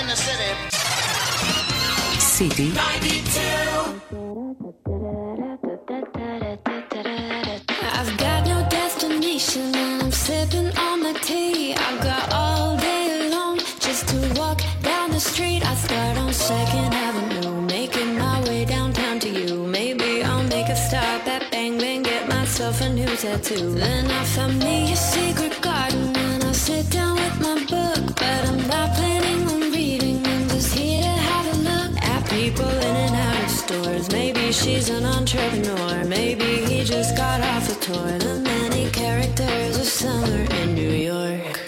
in the city. City. 92. I've got no destination and I'm sipping on my tea. I've got all day long just to walk down the street. I start on Second Avenue, making my way downtown to you. Maybe I'll make a stop at Bang Bang, get myself a new tattoo. Then I find me a secret she's an entrepreneur, maybe he just got off a tour. The many characters of summer in New York.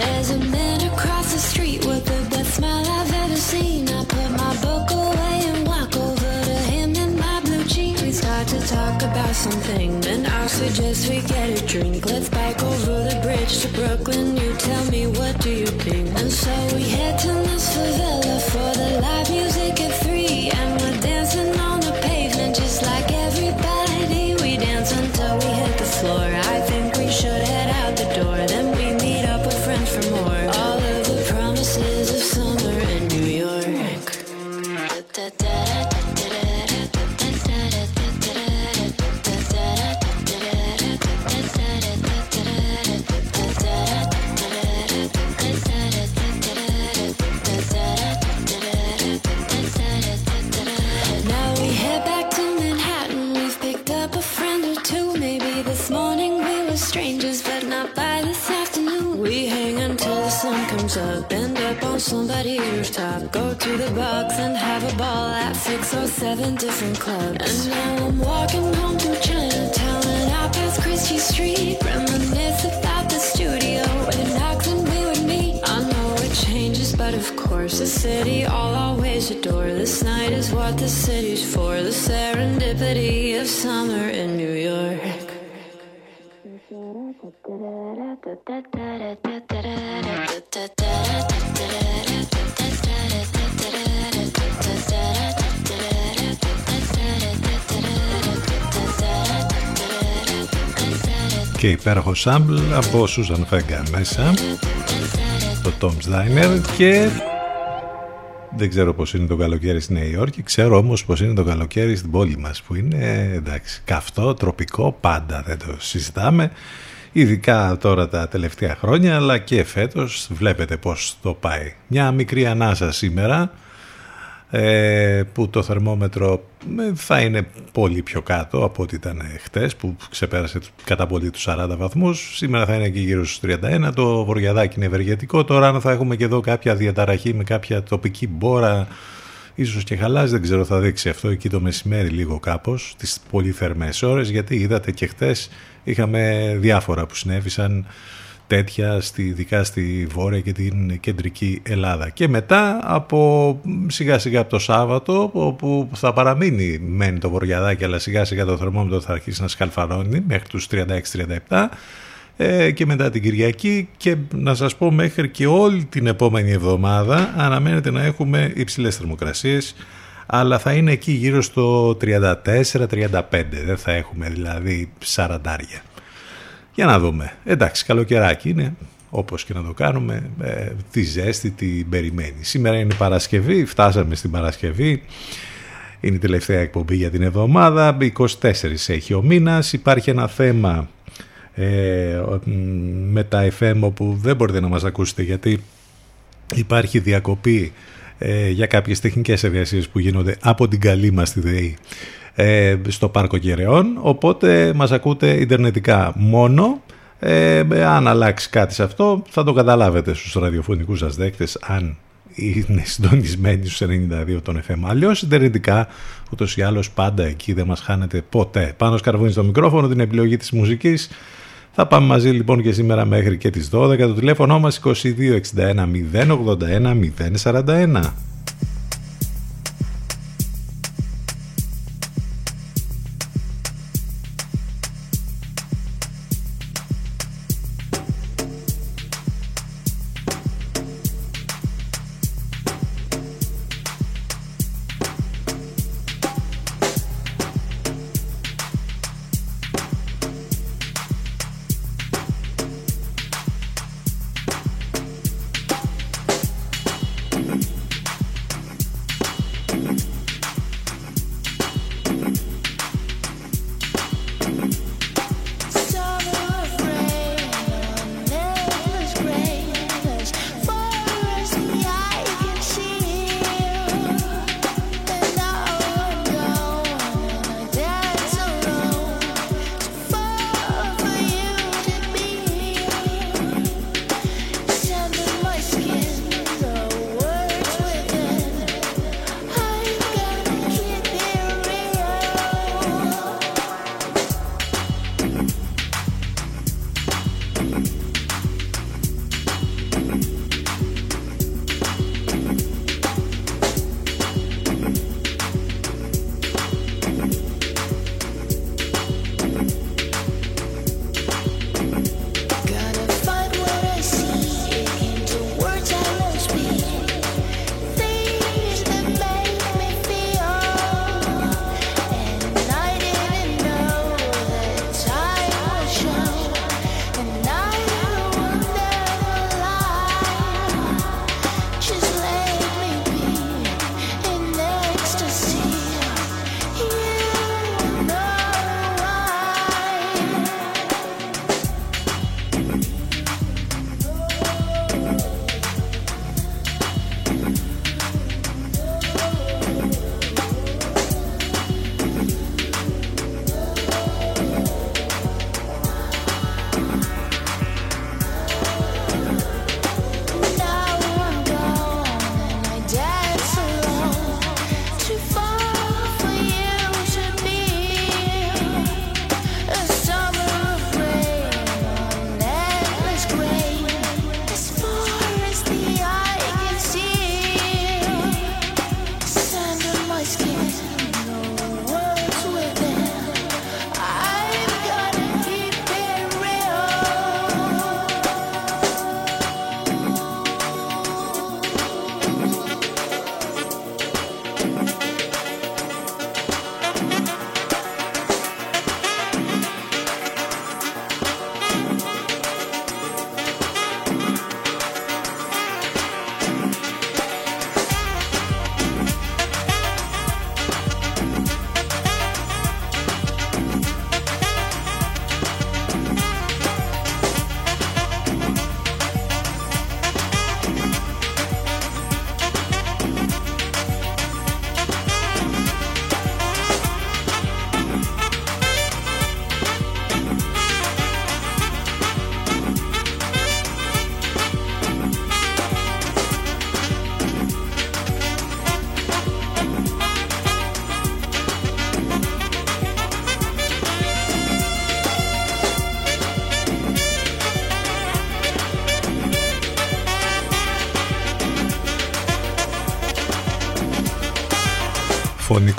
There's a man across the street with the best smile I've ever seen. I put my book away and walk over to him in my blue jeans. We start to talk about something, then I suggest we get a drink. Let's to Brooklyn. Seven different clubs. And now I'm walking home to Chinatown and I pass Christie Street. Reminisce about the studio where Knox and we would meet. I know it changes, but of course, the city I'll always adore. This night is what the city's for. The serendipity of summer in New York. Και υπέροχο σάμπλ από Susan Φέγκα μέσα το Tom's Diner και δεν ξέρω πως είναι το καλοκαίρι στη Νέα Υόρκη ξέρω όμως πως είναι το καλοκαίρι στην πόλη μας που είναι εντάξει καυτό, τροπικό πάντα δεν το συζητάμε ειδικά τώρα τα τελευταία χρόνια αλλά και φέτος βλέπετε πως το πάει. Μια μικρή ανάσα σήμερα ε, που το θερμόμετρο ε, θα είναι πολύ πιο κάτω από ό,τι ήταν χτες που ξεπέρασε κατά πολύ τους 40 βαθμούς. Σήμερα θα είναι και γύρω στους 31 το βοριαδάκι είναι ευεργετικό. Τώρα αν θα έχουμε και εδώ κάποια διαταραχή με κάποια τοπική μπόρα ίσως και χαλάζει δεν ξέρω θα δείξει αυτό. Εκεί το μεσημέρι λίγο κάπως τις πολύ θερμές ώρες γιατί είδατε και χτες είχαμε διάφορα που συνέβησαν τέτοια στη, ειδικά στη Βόρεια και την Κεντρική Ελλάδα. Και μετά από σιγά σιγά από το Σάββατο όπου θα παραμείνει μένει το βοριαδάκι αλλά σιγά σιγά το θερμόμετρο θα αρχίσει να σκαλφαρώνει μέχρι τους 36-37 ε, και μετά την Κυριακή και να σας πω μέχρι και όλη την επόμενη εβδομάδα αναμένεται να έχουμε υψηλές θερμοκρασίες αλλά θα είναι εκεί γύρω στο 34-35 δεν θα έχουμε δηλαδή 40 για να δούμε. Εντάξει, καλοκαιράκι είναι, όπως και να το κάνουμε, ε, τη ζέστη την περιμένει. Σήμερα είναι Παρασκευή, φτάσαμε στην Παρασκευή. Είναι η τελευταία εκπομπή για την εβδομάδα. 24 έχει ο μήνας. Υπάρχει ένα θέμα ε, με τα FM που δεν μπορείτε να μας ακούσετε γιατί υπάρχει διακοπή ε, για κάποιες τεχνικές εργασίες που γίνονται από την καλή μας τη ΔΕΗ ε, στο Πάρκο Κεραιών. Οπότε μας ακούτε ιντερνετικά μόνο. Ε, αν αλλάξει κάτι σε αυτό θα το καταλάβετε στους ραδιοφωνικούς σας δέκτες αν είναι συντονισμένοι στους 92 των FM αλλιώς ιντερνετικά ούτως ή άλλως πάντα εκεί δεν μας χάνετε ποτέ. Πάνω σκαρβούνι στο μικρόφωνο την επιλογή της μουσικής θα πάμε μαζί λοιπόν και σήμερα μέχρι και τις 12 το τηλέφωνο μας 2261 081 041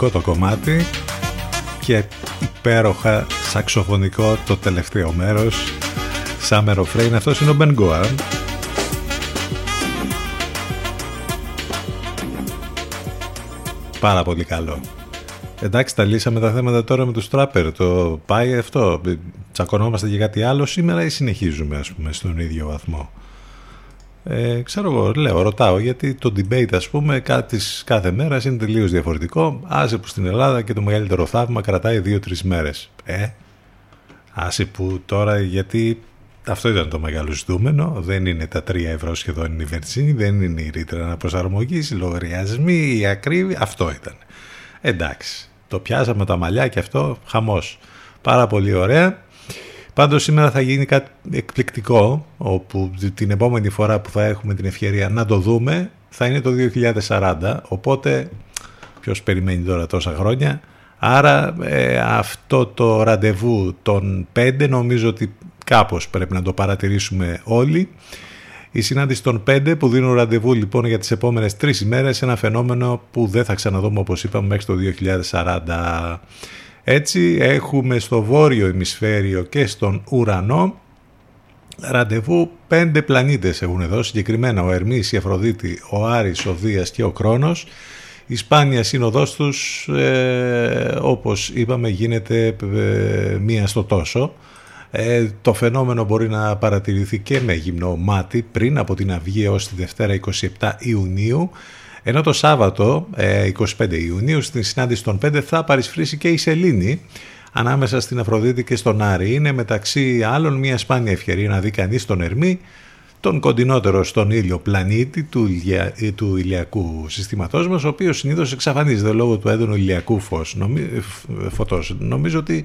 σαξοφωνικό το κομμάτι και υπέροχα σαξοφωνικό το τελευταίο μέρος Summer of Rain αυτός είναι ο Ben Goar πάρα πολύ καλό Εντάξει, τα λύσαμε τα θέματα τώρα με τους τράπερ. Το πάει αυτό. Τσακωνόμαστε για κάτι άλλο σήμερα ή συνεχίζουμε, ας πούμε, στον ίδιο βαθμό; Ε, ξέρω εγώ, λέω, ρωτάω, γιατί το debate, ας πούμε, κάτι κάθε μέρας είναι τελείως διαφορετικό. Άσε που στην Ελλάδα και το μεγαλύτερο θαύμα κρατάει δύο-τρεις μέρες. Ε, άσε που τώρα, γιατί αυτό ήταν το μεγάλο ζητούμενο. Δεν είναι τα 3 ευρώ σχεδόν η βενζίνη, δεν είναι η ρήτρα αναπροσαρμογής, οι λογαριασμοί, η ακρίβεια. Αυτό ήταν. Εντάξει, το πιάσαμε τα μαλλιά και αυτό χαμός. Πάρα πολύ ωραία. Πάντως σήμερα θα γίνει κάτι εκπληκτικό, όπου την επόμενη φορά που θα έχουμε την ευκαιρία να το δούμε θα είναι το 2040, οπότε ποιος περιμένει τώρα τόσα χρόνια. Άρα ε, αυτό το ραντεβού των 5 νομίζω ότι κάπως πρέπει να το παρατηρήσουμε όλοι. Η συνάντηση των 5 που δίνουν ραντεβού λοιπόν για τις επόμενες τρεις ημέρες ένα φαινόμενο που δεν θα ξαναδούμε όπως είπαμε μέχρι το 2040. Έτσι έχουμε στο βόρειο ημισφαίριο και στον ουρανό ραντεβού πέντε πλανήτες έχουν εδώ, συγκεκριμένα ο Ερμής, η Αφροδίτη, ο Άρης, ο Δίας και ο Κρόνος. Η σπάνια σύνοδός τους, ε, όπως είπαμε, γίνεται ε, μία στο τόσο. Ε, το φαινόμενο μπορεί να παρατηρηθεί και με γυμνό μάτι πριν από την αυγή έως τη Δευτέρα 27 Ιουνίου ενώ το Σάββατο 25 ε, Ιουνίου στην συνάντηση των 5 θα παρισφρήσει και η Σελήνη ανάμεσα στην Αφροδίτη και στον Άρη. Είναι μεταξύ άλλων μια σπάνια ευκαιρία να δει κανείς τον Ερμή τον κοντινότερο στον ήλιο πλανήτη του, ηλια... Ε, του ηλιακού συστήματός μας, ο οποίος συνήθως εξαφανίζεται λόγω του έντονου ηλιακού φως, νομι... φωτός. Νομίζω ότι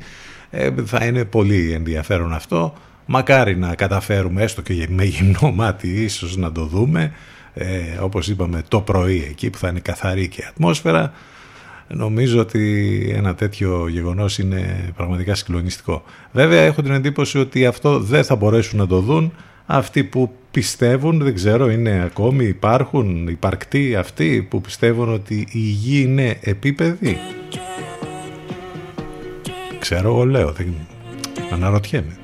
ε, θα είναι πολύ ενδιαφέρον αυτό. Μακάρι να καταφέρουμε έστω και με γυμνό μάτι ίσως να το δούμε ε, όπως είπαμε το πρωί εκεί που θα είναι καθαρή και ατμόσφαιρα νομίζω ότι ένα τέτοιο γεγονός είναι πραγματικά συγκλονιστικό. Βέβαια έχω την εντύπωση ότι αυτό δεν θα μπορέσουν να το δουν αυτοί που πιστεύουν, δεν ξέρω, είναι ακόμη, υπάρχουν υπαρκτοί αυτοί που πιστεύουν ότι η γη είναι επίπεδη. Ξέρω εγώ λέω, δεν... αναρωτιέμαι.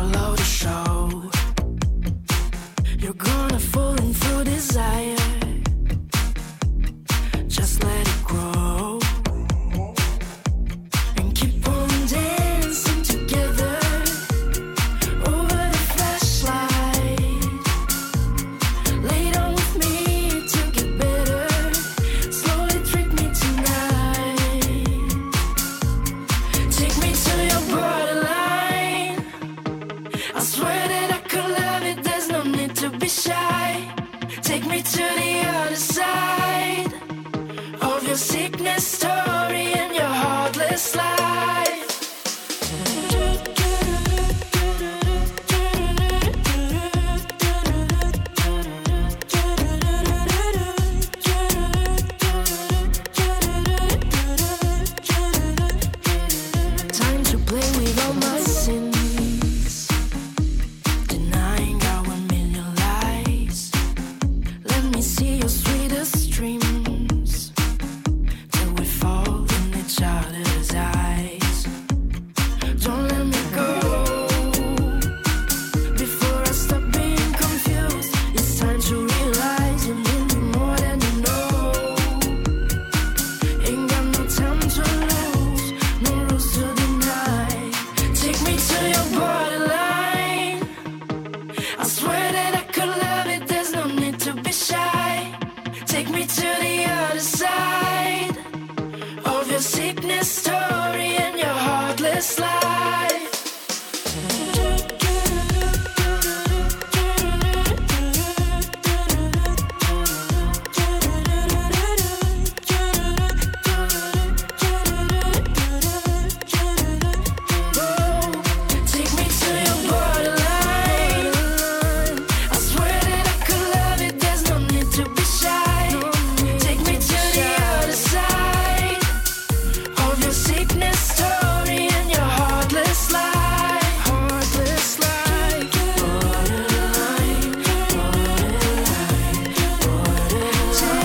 follow the show. You're gonna fall into desire. Just let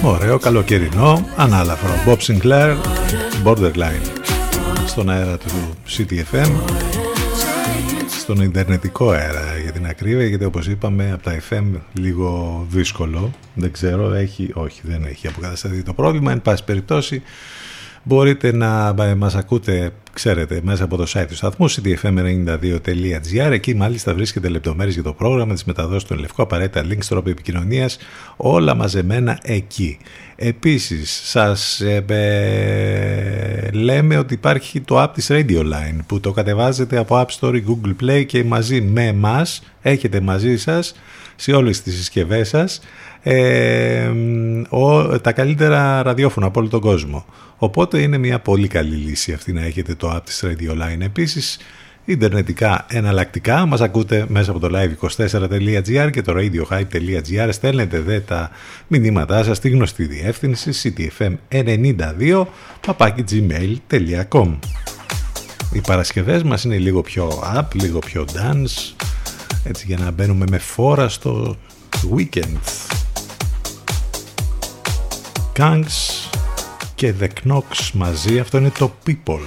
Ωραίο, καλοκαιρινό, ανάλαφρο. Bob Sinclair, Borderline. Στον αέρα του CTFM. Στον Ιντερνετικό αέρα για την ακρίβεια, γιατί όπως είπαμε από τα FM λίγο δύσκολο. Δεν ξέρω, έχει, όχι δεν έχει αποκατασταθεί το πρόβλημα. Εν πάση περιπτώσει μπορείτε να μας ακούτε ξέρετε, μέσα από το site του σταθμού cdfm92.gr. Εκεί μάλιστα βρίσκεται λεπτομέρειες για το πρόγραμμα, της μεταδόσης των Λευκό, απαραίτητα links, τρόπο επικοινωνίας, όλα μαζεμένα εκεί. Επίσης, σας ε, λέμε ότι υπάρχει το app της Radio Line που το κατεβάζετε από App Store, Google Play και μαζί με εμά έχετε μαζί σας σε όλες τις συσκευές σας ε, ο, τα καλύτερα ραδιόφωνα από όλο τον κόσμο. Οπότε είναι μια πολύ καλή λύση αυτή να έχετε το app της Radio Line. Επίσης, Ιντερνετικά εναλλακτικά μας ακούτε μέσα από το live24.gr και το radiohype.gr στέλνετε δε τα μηνύματά σας στη γνωστή διεύθυνση ctfm92 papakigmail.com Οι Παρασκευές μας είναι λίγο πιο up, λίγο πιο dance έτσι για να μπαίνουμε με φόρα στο weekend Kangs και The Knox μαζί. Αυτό είναι το People.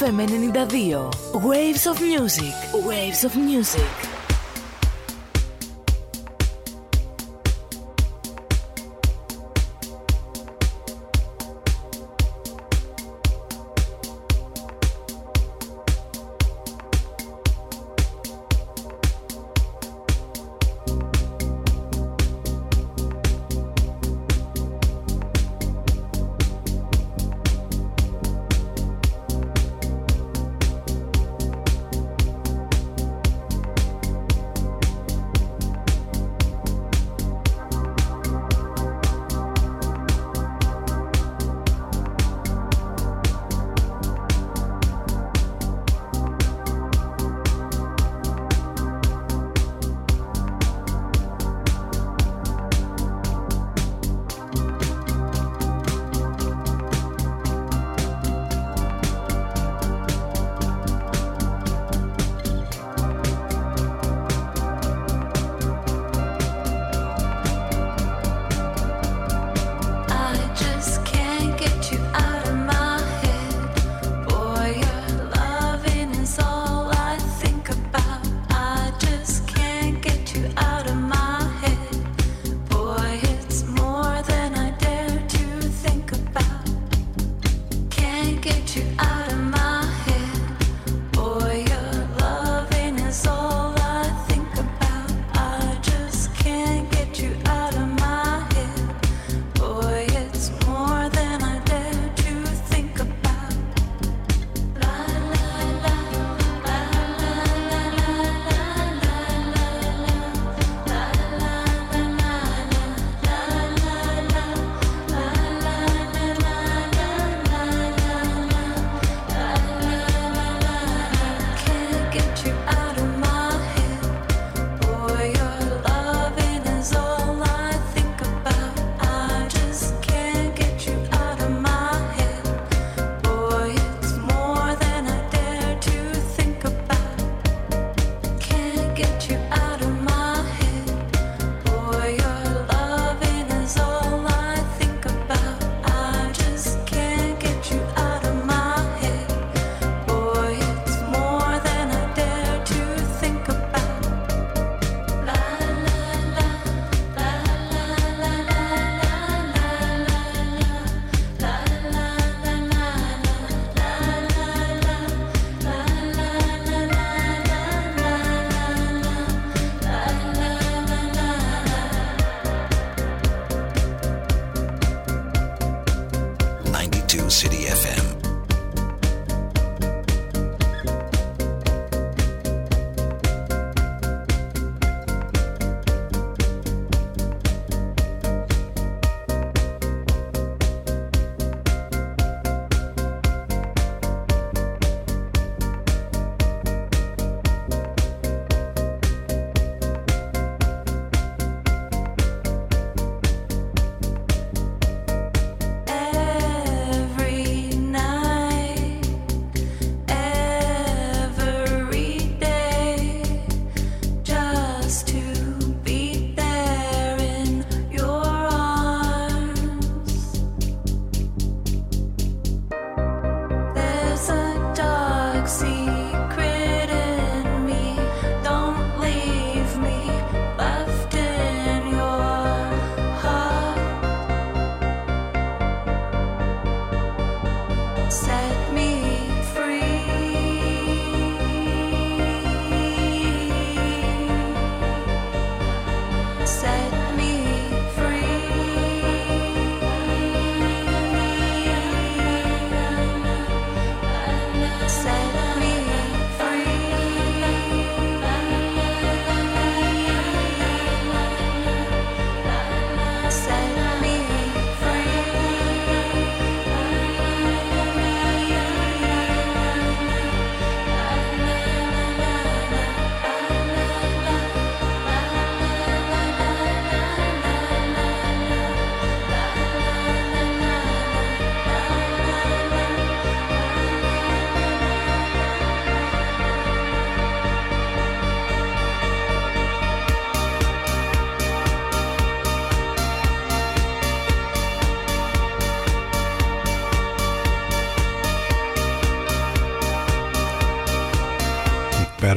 FM 92. Waves of Music. Waves of Music.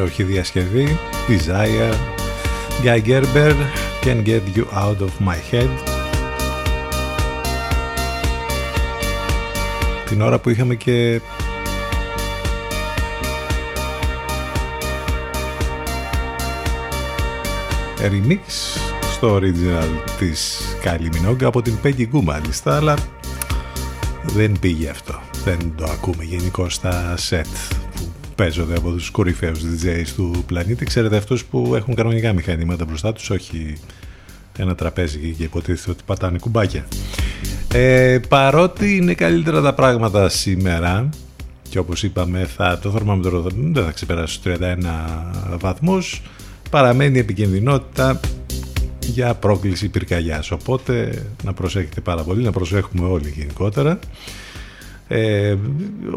Υπέροχη διασκευή Desire Guy Gerber Can't Get You Out of My Head. Την ώρα που είχαμε και remix στο original της Kylie Minogue από την Peggy Goo μάλιστα αλλά δεν πήγε αυτό. Δεν το ακούμε γενικώ στα set. που παίζονται από τους κορυφαίους DJs του πλανήτη. Ξέρετε αυτούς που έχουν κανονικά μηχανήματα μπροστά τους όχι ένα τραπέζι και υποτίθεται ότι πατάνε κουμπάκια. Ε, παρότι είναι καλύτερα τα πράγματα σήμερα και όπως είπαμε θα, το θερμόμετρο δεν θα ξεπεράσει στους 31 βαθμούς παραμένει επικινδυνότητα για πρόκληση πυρκαγιάς. Οπότε να προσέχετε πάρα πολύ να προσέχουμε όλοι γενικότερα ε,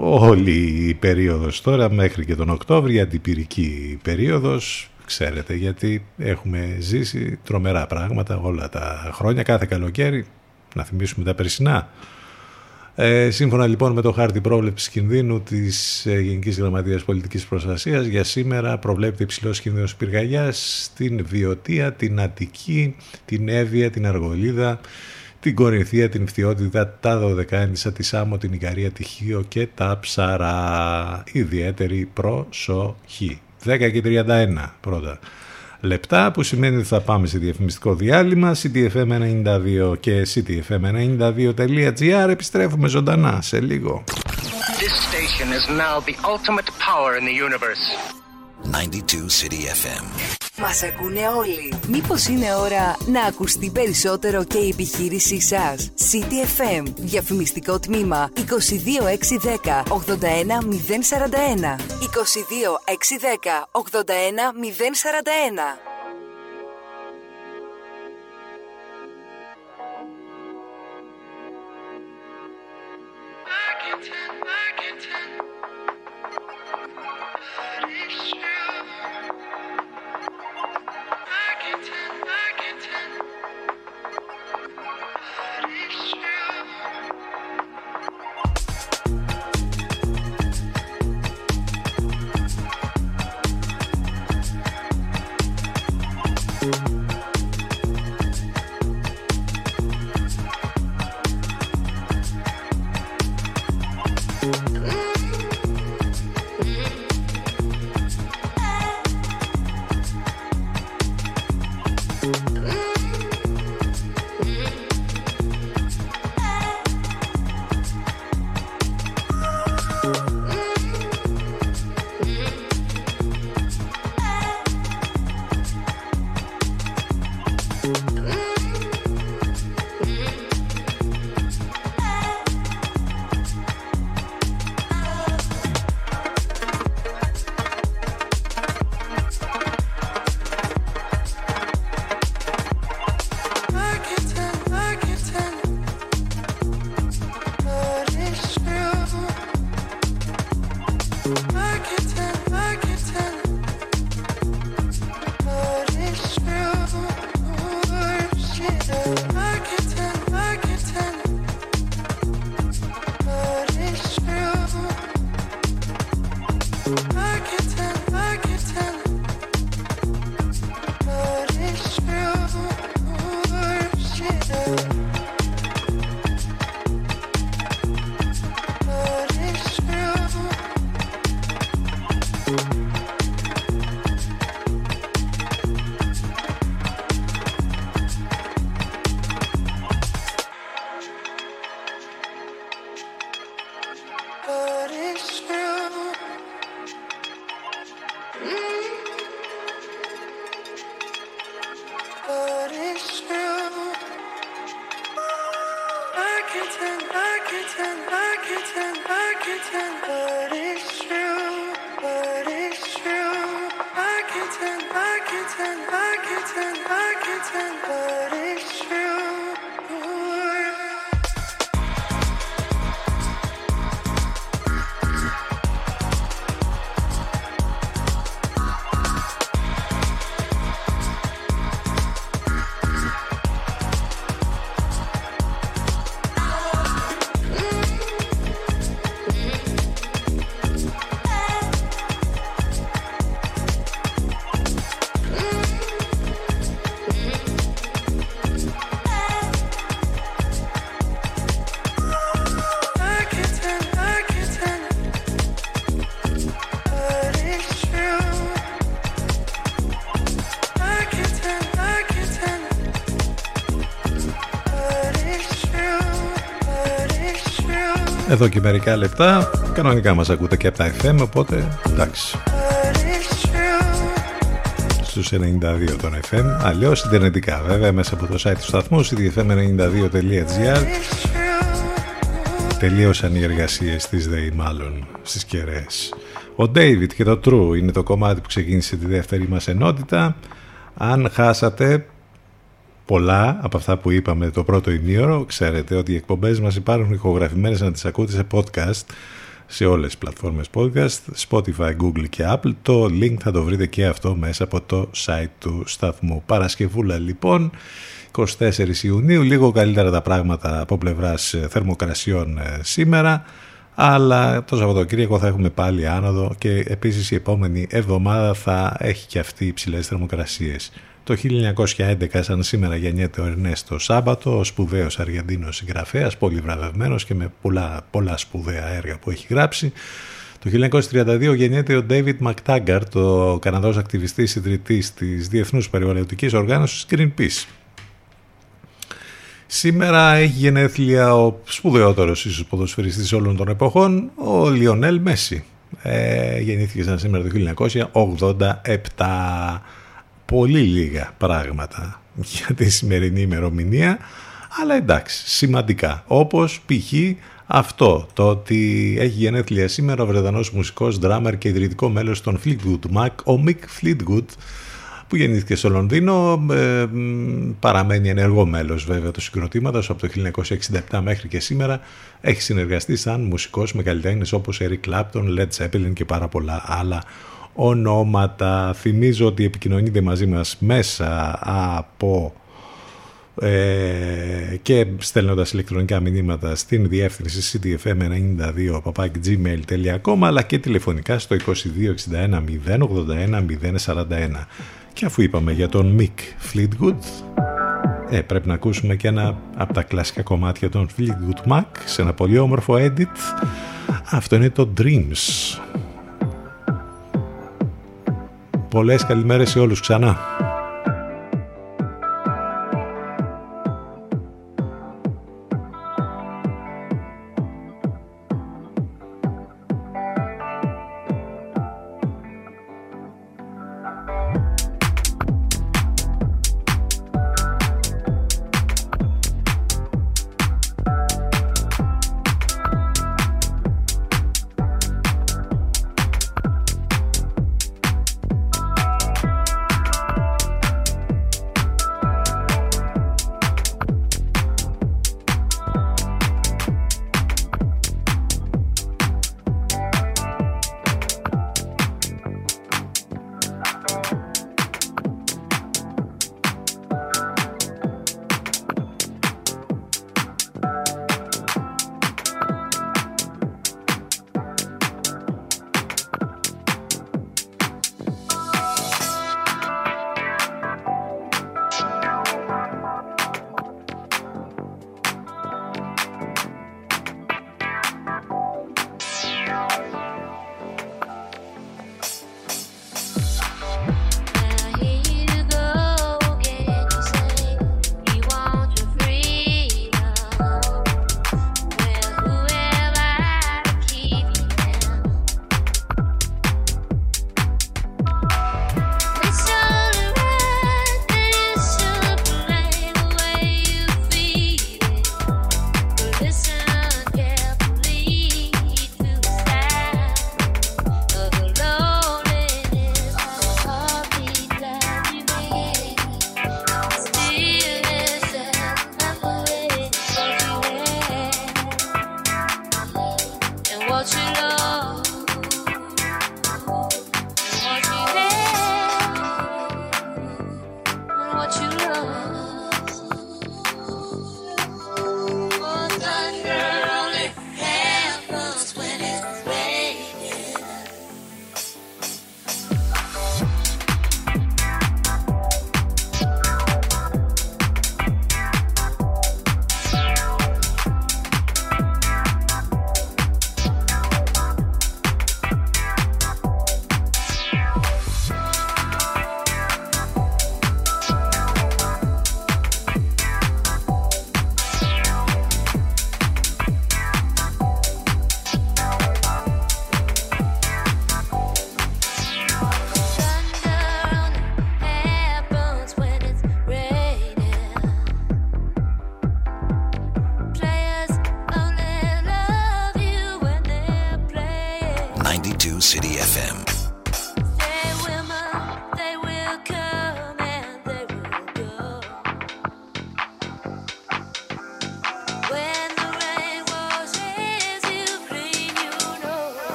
όλη η περίοδος τώρα μέχρι και τον Οκτώβριο αντιπυρική περίοδος. Ξέρετε γιατί έχουμε ζήσει τρομερά πράγματα όλα τα χρόνια. Κάθε καλοκαίρι να θυμίσουμε τα περσινά. Ε, σύμφωνα λοιπόν με το χάρτη πρόβλεψης κινδύνου της ε, Γενικής Γραμματείας Πολιτικής Προστασίας, για σήμερα προβλέπεται υψηλός κίνδυνος πυρκαγιά στην Βιωτία, την Αττική, την Εύβοια, την Αργολίδα, την Κορινθία, την Φθιότητα, τα Δωδεκάνησα, τη Σάμο, την Ικαρία, τη Χίο και τα Ψαρά. Ιδιαίτερη προσοχή. 10 και 31 πρώτα λεπτά που σημαίνει ότι θα πάμε σε διαφημιστικό διάλειμμα ctfm92 και ctfm92.gr επιστρέφουμε ζωντανά σε λίγο This station is now the ultimate power in the universe. 92 City FM. Μας ακούνε όλοι. Μήπως είναι ώρα να ακουστεί περισσότερο και η επιχείρησή σας; City FM. Διαφημιστικό τμήμα 22610 81041. 22610 81041. Εδώ και μερικά λεπτά. Κανονικά μας ακούτε και από τα FM, οπότε εντάξει. Στους 92 των FM, αλλιώς ιντερνετικά βέβαια μέσα από το site του σταθμού cdfm92.gr Τελείωσαν οι εργασίες της ΔΕΗ μάλλον στις κεραίες. Ο David και το True είναι το κομμάτι που ξεκίνησε τη δεύτερη μας ενότητα. Αν χάσατε πολλά από αυτά που είπαμε το πρώτο ημίωρο, ξέρετε ότι οι εκπομπές μας υπάρχουν ηχογραφημένες να τις ακούτε σε podcast σε όλες τις πλατφόρμες podcast, Spotify, Google και Apple. Το link θα το βρείτε και αυτό μέσα από το site του σταθμού. Παρασκευούλα λοιπόν, 24 Ιουνίου, λίγο καλύτερα τα πράγματα από πλευράς θερμοκρασιών ε, σήμερα αλλά το Σαββατοκύριακο θα έχουμε πάλι άνοδο και επίσης η επόμενη εβδομάδα θα έχει και αυτή υψηλές θερμοκρασίες. Το 1911 σαν σήμερα γεννιέται ο Ερνέστο Σάμπατο, ο σπουδαίος Αργεντίνος συγγραφέας, πολύ βραβευμένος και με πολλά, πολλά σπουδαία έργα που έχει γράψει. Το 1932 γεννιέται ο David McTaggart, ο Καναδός ακτιβιστής ιδρυτής της Διεθνούς Περιβαλλοντικής Οργάνωσης Greenpeace. Σήμερα έχει γενέθλια ο σπουδαιότερος ίσως ποδοσφαιριστής όλων των εποχών, ο Λιονέλ Μέση. Ε, γεννήθηκε σαν σήμερα το 1987. Πολύ λίγα πράγματα για τη σημερινή ημερομηνία, αλλά εντάξει, σημαντικά. Όπως π.χ. αυτό, το ότι έχει γενέθλια σήμερα ο Βρετανός μουσικός, δράμερ και ιδρυτικό μέλος των Fleetwood Mac, ο Mick Fleetwood, που γεννήθηκε στο Λονδίνο, ε, παραμένει ενεργό μέλος βέβαια του συγκροτήματος από το 1967 μέχρι και σήμερα. Έχει συνεργαστεί σαν μουσικός με καλλιτέχνες όπως Eric Clapton, Led Zeppelin και πάρα πολλά άλλα ονόματα. Θυμίζω ότι επικοινωνείτε μαζί μας μέσα από ε, και στέλνοντας ηλεκτρονικά μηνύματα στην διεύθυνση ctfm92 αλλά και τηλεφωνικά στο 2261 081 041. Και αφού είπαμε για τον Mick Fleetwood, ε, πρέπει να ακούσουμε και ένα από τα κλασικά κομμάτια των Fleetwood Mac σε ένα πολύ όμορφο edit. Αυτό είναι το Dreams. Πολλές καλημέρες σε όλους ξανά.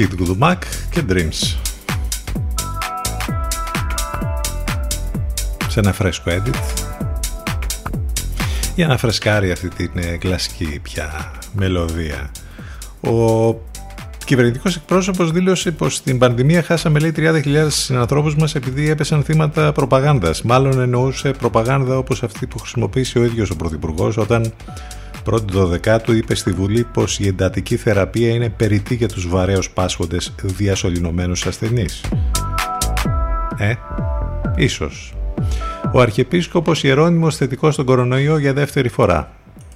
Fleetwood Mac και Dreams. Σε ένα φρέσκο edit για να φρεσκάρει αυτή την ε, κλασική πια μελωδία. Ο κυβερνητικός εκπρόσωπος δήλωσε πως στην πανδημία χάσαμε λέει 30.000 συνανθρώπους μας επειδή έπεσαν θύματα προπαγάνδας. Μάλλον εννοούσε προπαγάνδα όπως αυτή που χρησιμοποίησε ο ίδιος ο Πρωθυπουργός όταν πρώτη δωδεκάτου είπε στη Βουλή πως η εντατική θεραπεία είναι περιττή για τους βαρέως πάσχοντες διασωληνωμένους ασθενείς. Ε, ίσως. Ο Αρχιεπίσκοπος Ιερώνυμος θετικός στον κορονοϊό για δεύτερη φορά.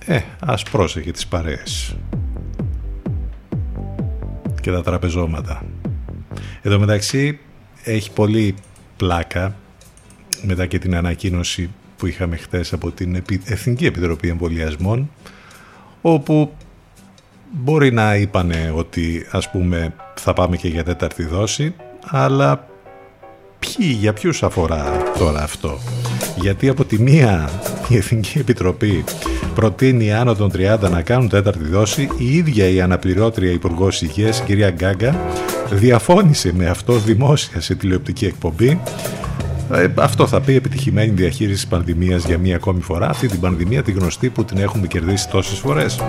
Ε, ας πρόσεχε τις παρέες. Και τα τραπεζώματα. Εδώ μεταξύ έχει πολύ πλάκα μετά και την ανακοίνωση που είχαμε χθες από την Εθνική Επιτροπή Εμβολιασμών όπου μπορεί να είπανε ότι ας πούμε θα πάμε και για τέταρτη δόση αλλά ποιοι, για ποιους αφορά τώρα αυτό; Γιατί από τη μία η Εθνική Επιτροπή προτείνει άνω των 30 να κάνουν τέταρτη δόση η ίδια η αναπληρώτρια Υπουργός Υγείας κυρία Γκάγκα διαφώνησε με αυτό δημόσια σε τηλεοπτική εκπομπή ε, αυτό θα πει επιτυχημένη διαχείριση πανδημίας για μία ακόμη φορά, αυτή την πανδημία τη γνωστή που την έχουμε κερδίσει τόσες φορές.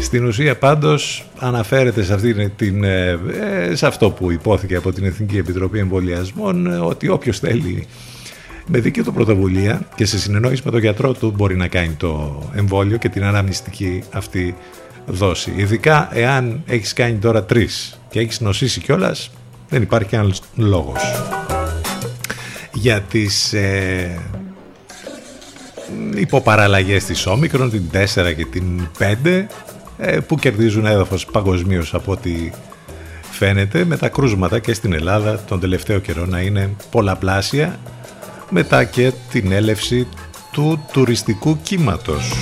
Στην ουσία πάντως αναφέρεται σε, αυτή την, ε, ε, σε αυτό που υπόθηκε από την Εθνική Επιτροπή Εμβολιασμών ότι όποιος θέλει με δική του πρωτοβουλία και σε συνεννόηση με τον γιατρό του μπορεί να κάνει το εμβόλιο και την αναμνηστική αυτή δόση. Ειδικά εάν έχεις κάνει τώρα τρεις και έχεις νοσήσει κιόλας, δεν υπάρχει άλλος λόγος. Για τις ε, υποπαραλλαγές της Όμικρον, την 4 και την 5, ε, που κερδίζουν έδαφος παγκοσμίως από ό,τι φαίνεται, με τα κρούσματα και στην Ελλάδα τον τελευταίο καιρό να είναι πολλαπλάσια μετά και την έλευση του τουριστικού κύματος.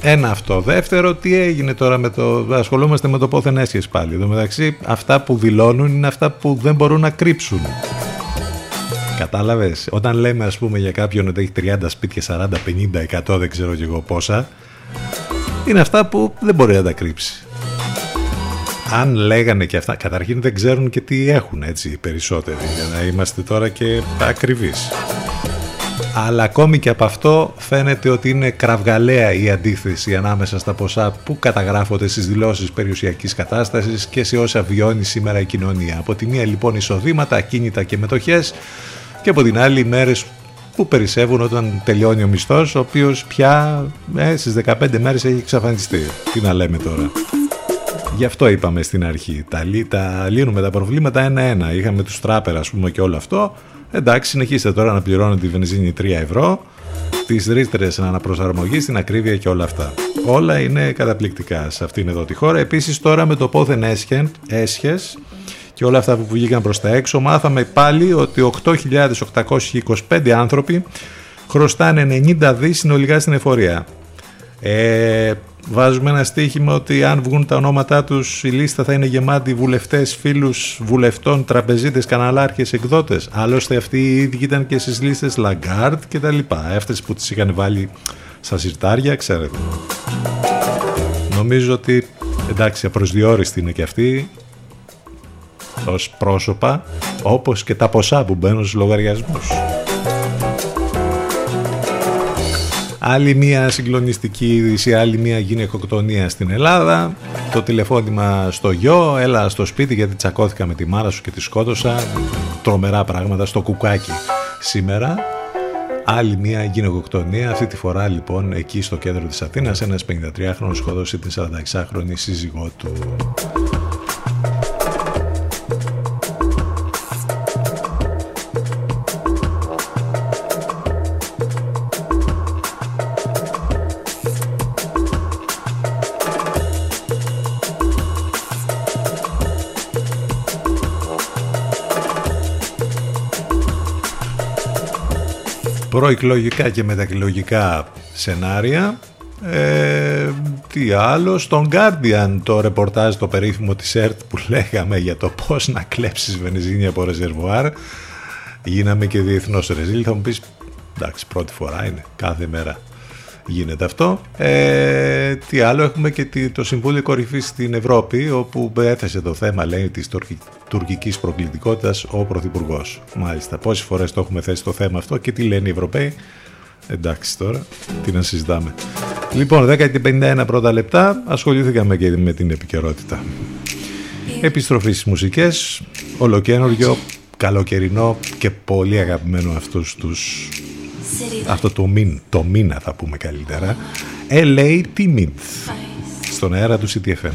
Ένα αυτό. Δεύτερο, τι έγινε τώρα με το. Ασχολούμαστε με το πόθεν έσχες πάλι. Εδώ μεταξύ, αυτά που δηλώνουν είναι αυτά που δεν μπορούν να κρύψουν. Κατάλαβες; Όταν λέμε, ας πούμε, για κάποιον ότι έχει 30 σπίτια, 40, 50, 100, δεν ξέρω κι εγώ πόσα, είναι αυτά που δεν μπορεί να τα κρύψει. Αν λέγανε και αυτά, καταρχήν δεν ξέρουν και τι έχουν έτσι οι περισσότεροι, για να είμαστε τώρα και ακριβείς αλλά ακόμη και από αυτό φαίνεται ότι είναι κραυγαλαία η αντίθεση ανάμεσα στα ποσά που καταγράφονται στις δηλώσεις περιουσιακής κατάστασης και σε όσα βιώνει σήμερα η κοινωνία. Από τη μία λοιπόν εισοδήματα, ακίνητα και μετοχές και από την άλλη μέρες που περισσεύουν όταν τελειώνει ο μισθός, ο οποίος πια ε, στις 15 μέρες έχει εξαφανιστεί. Τι να λέμε τώρα. Γι' αυτό είπαμε στην αρχή. Τα, τα λύνουμε τα προβλήματα ένα-ένα. Είχαμε τους τράπερα, ας πούμε, και όλο αυτό. Εντάξει, συνεχίστε τώρα να πληρώνετε τη βενζίνη 3 ευρώ, τις ρήτρες αναπροσαρμογή, την ακρίβεια και όλα αυτά. Όλα είναι καταπληκτικά σε αυτήν εδώ τη χώρα. Επίσης, τώρα με το πόθεν έσχες και όλα αυτά που βγήκαν προς τα έξω, μάθαμε πάλι ότι 8.825 άνθρωποι χρωστάνε 90 δις συνολικά στην εφορία. Ε, βάζουμε ένα στοίχημα ότι αν βγουν τα ονόματά τους η λίστα θα είναι γεμάτη βουλευτές, φίλους βουλευτών, τραπεζίτες, καναλάρχες, εκδότες. Άλλωστε αυτοί οι ίδιοι ήταν και στις λίστες Lagarde και τα λοιπά. Αυτές που τις είχαν βάλει στα συρτάρια, ξέρετε. Νομίζω ότι εντάξει απροσδιόριστη είναι και αυτή ως πρόσωπα όπως και τα ποσά που μπαίνουν στους λογαριασμούς. Άλλη μία συγκλονιστική είδηση, άλλη μία γυναικοκτονία στην Ελλάδα. Το τηλεφώνημα στο γιο, έλα στο σπίτι γιατί τσακώθηκα με τη μάρα σου και τη σκότωσα. Τρομερά πράγματα στο κουκάκι σήμερα. Άλλη μία γυναικοκτονία, αυτή τη φορά λοιπόν εκεί στο κέντρο της Αθήνας, ένας 53χρονος σκοτώσει την 46χρονη σύζυγό του. Προεκλογικά και μετακλογικά σενάρια. Ε, τι άλλο, στον Guardian το ρεπορτάζ το περίφημο της ΕΡΤ που λέγαμε για το πώς να κλέψεις βενζίνη από ρεζερβουάρ. Γίναμε και διεθνώς ρεζίλ. Θα μου πεις εντάξει πρώτη φορά είναι κάθε μέρα γίνεται αυτό ε, τι άλλο έχουμε και το Συμβούλιο Κορυφής στην Ευρώπη όπου έθεσε το θέμα λέει της τουρκικής προκλητικότητας ο Πρωθυπουργός. Μάλιστα, πόσες φορές το έχουμε θέσει το θέμα αυτό και τι λένε οι Ευρωπαίοι. Εντάξει τώρα, τι να συζητάμε. Λοιπόν, 10 και 51 πρώτα λεπτά ασχολήθηκαμε και με την επικαιρότητα. Επιστροφή στις μουσικές, ολοκένουργιο, καλοκαιρινό και πολύ αγαπημένο αυτούς τους αυτό το, μήν, το μήνα θα πούμε καλύτερα. LA Timid στον αέρα του CTFM.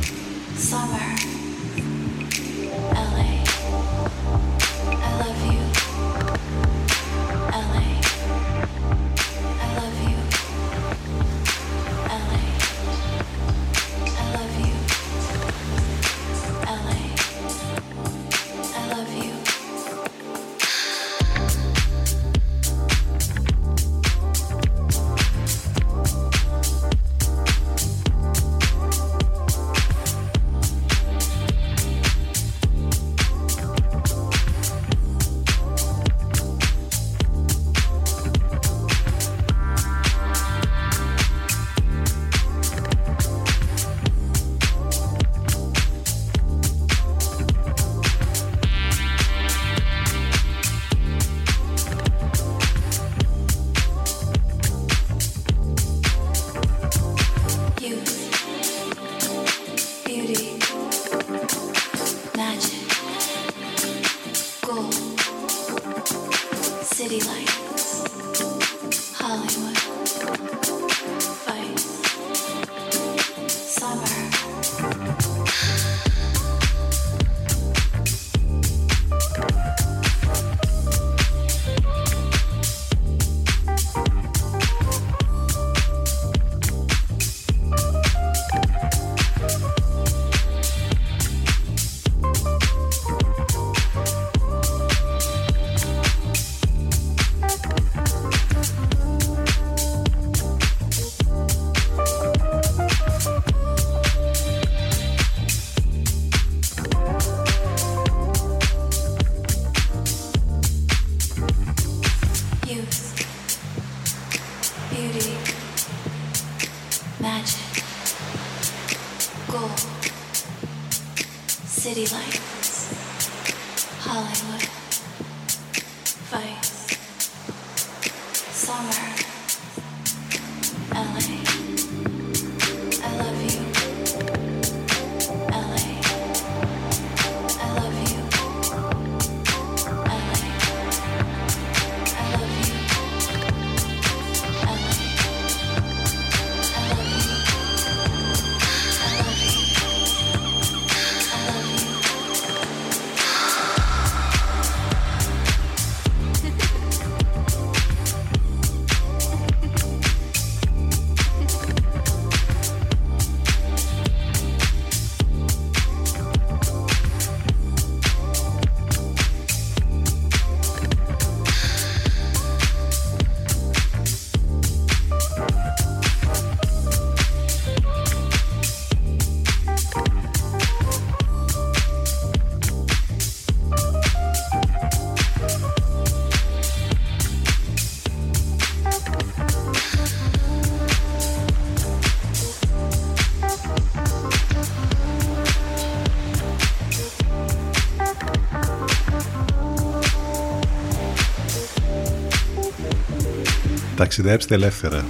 Ταξιδέψτε ελεύθερα.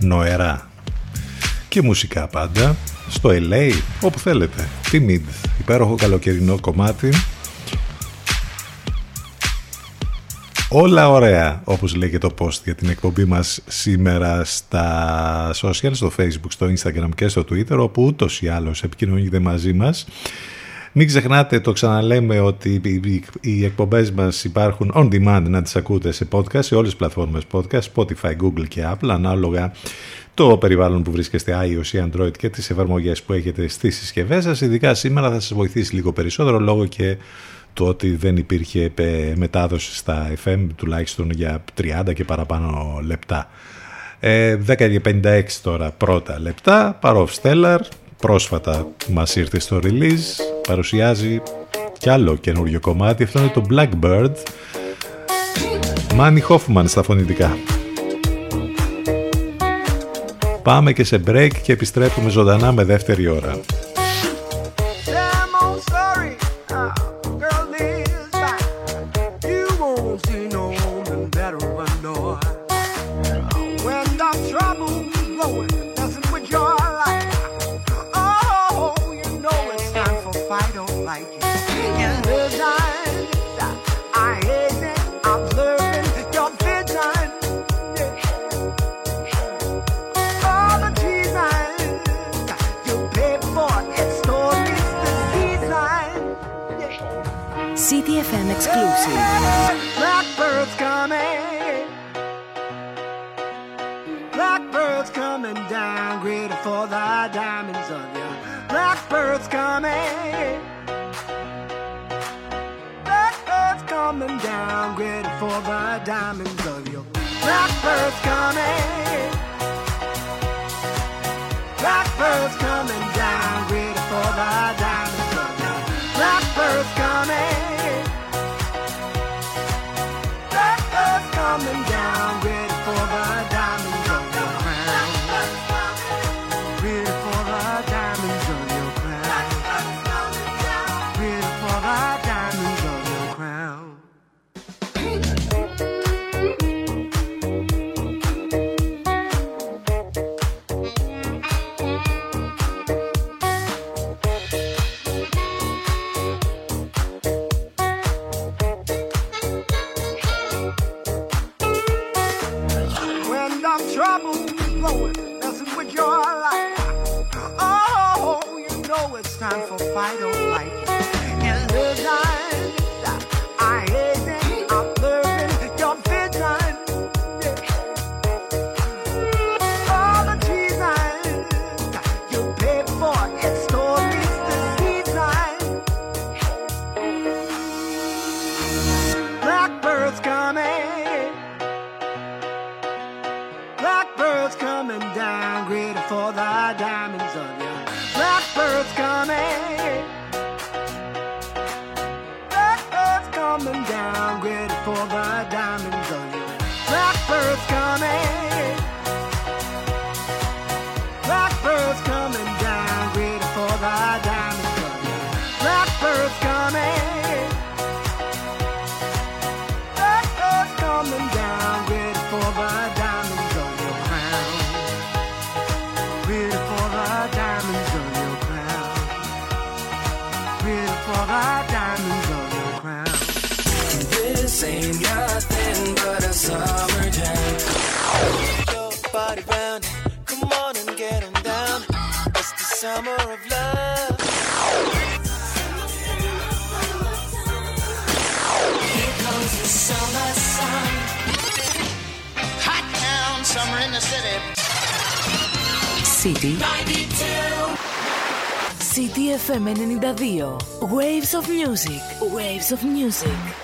Νοερά και μουσικά πάντα στο LA όπου θέλετε. Τι Mid, υπέροχο καλοκαιρινό κομμάτι Όλα ωραία, όπως λέει και το post για την εκπομπή μας σήμερα στα social, στο facebook, στο instagram και στο twitter, όπου ούτως ή άλλως επικοινωνείτε μαζί μας. Μην ξεχνάτε, το ξαναλέμε, ότι οι εκπομπές μας υπάρχουν on demand να τις ακούτε σε podcast, σε όλες τις πλατφόρμες podcast, Spotify, Google και Apple, ανάλογα το περιβάλλον που βρίσκεστε iOS ή Android και τις εφαρμογές που έχετε στις συσκευές σας. Ειδικά σήμερα θα σας βοηθήσει λίγο περισσότερο λόγω και το ότι δεν υπήρχε μετάδοση στα FM τουλάχιστον για 30 και παραπάνω λεπτά. 10 ε, και 56 τώρα πρώτα λεπτά, Παρόφ Stellar, πρόσφατα μας ήρθε στο release, παρουσιάζει κι άλλο καινούριο κομμάτι, αυτό είναι το Blackbird, Μάνι Hoffman στα φωνητικά. Πάμε και σε break και επιστρέφουμε ζωντανά με δεύτερη ώρα. exclusive. Blackbirds coming. Blackbirds coming down, greater for the diamonds of your blackbirds coming. Blackbirds coming down, greater for the diamonds of your blackbirds coming. Blackbirds coming down, greater for the diamonds. coming down. summer of love. Here comes the summer sun. Hot town, summer in the city. City. 92. City FM 92. Waves of music. Waves of music.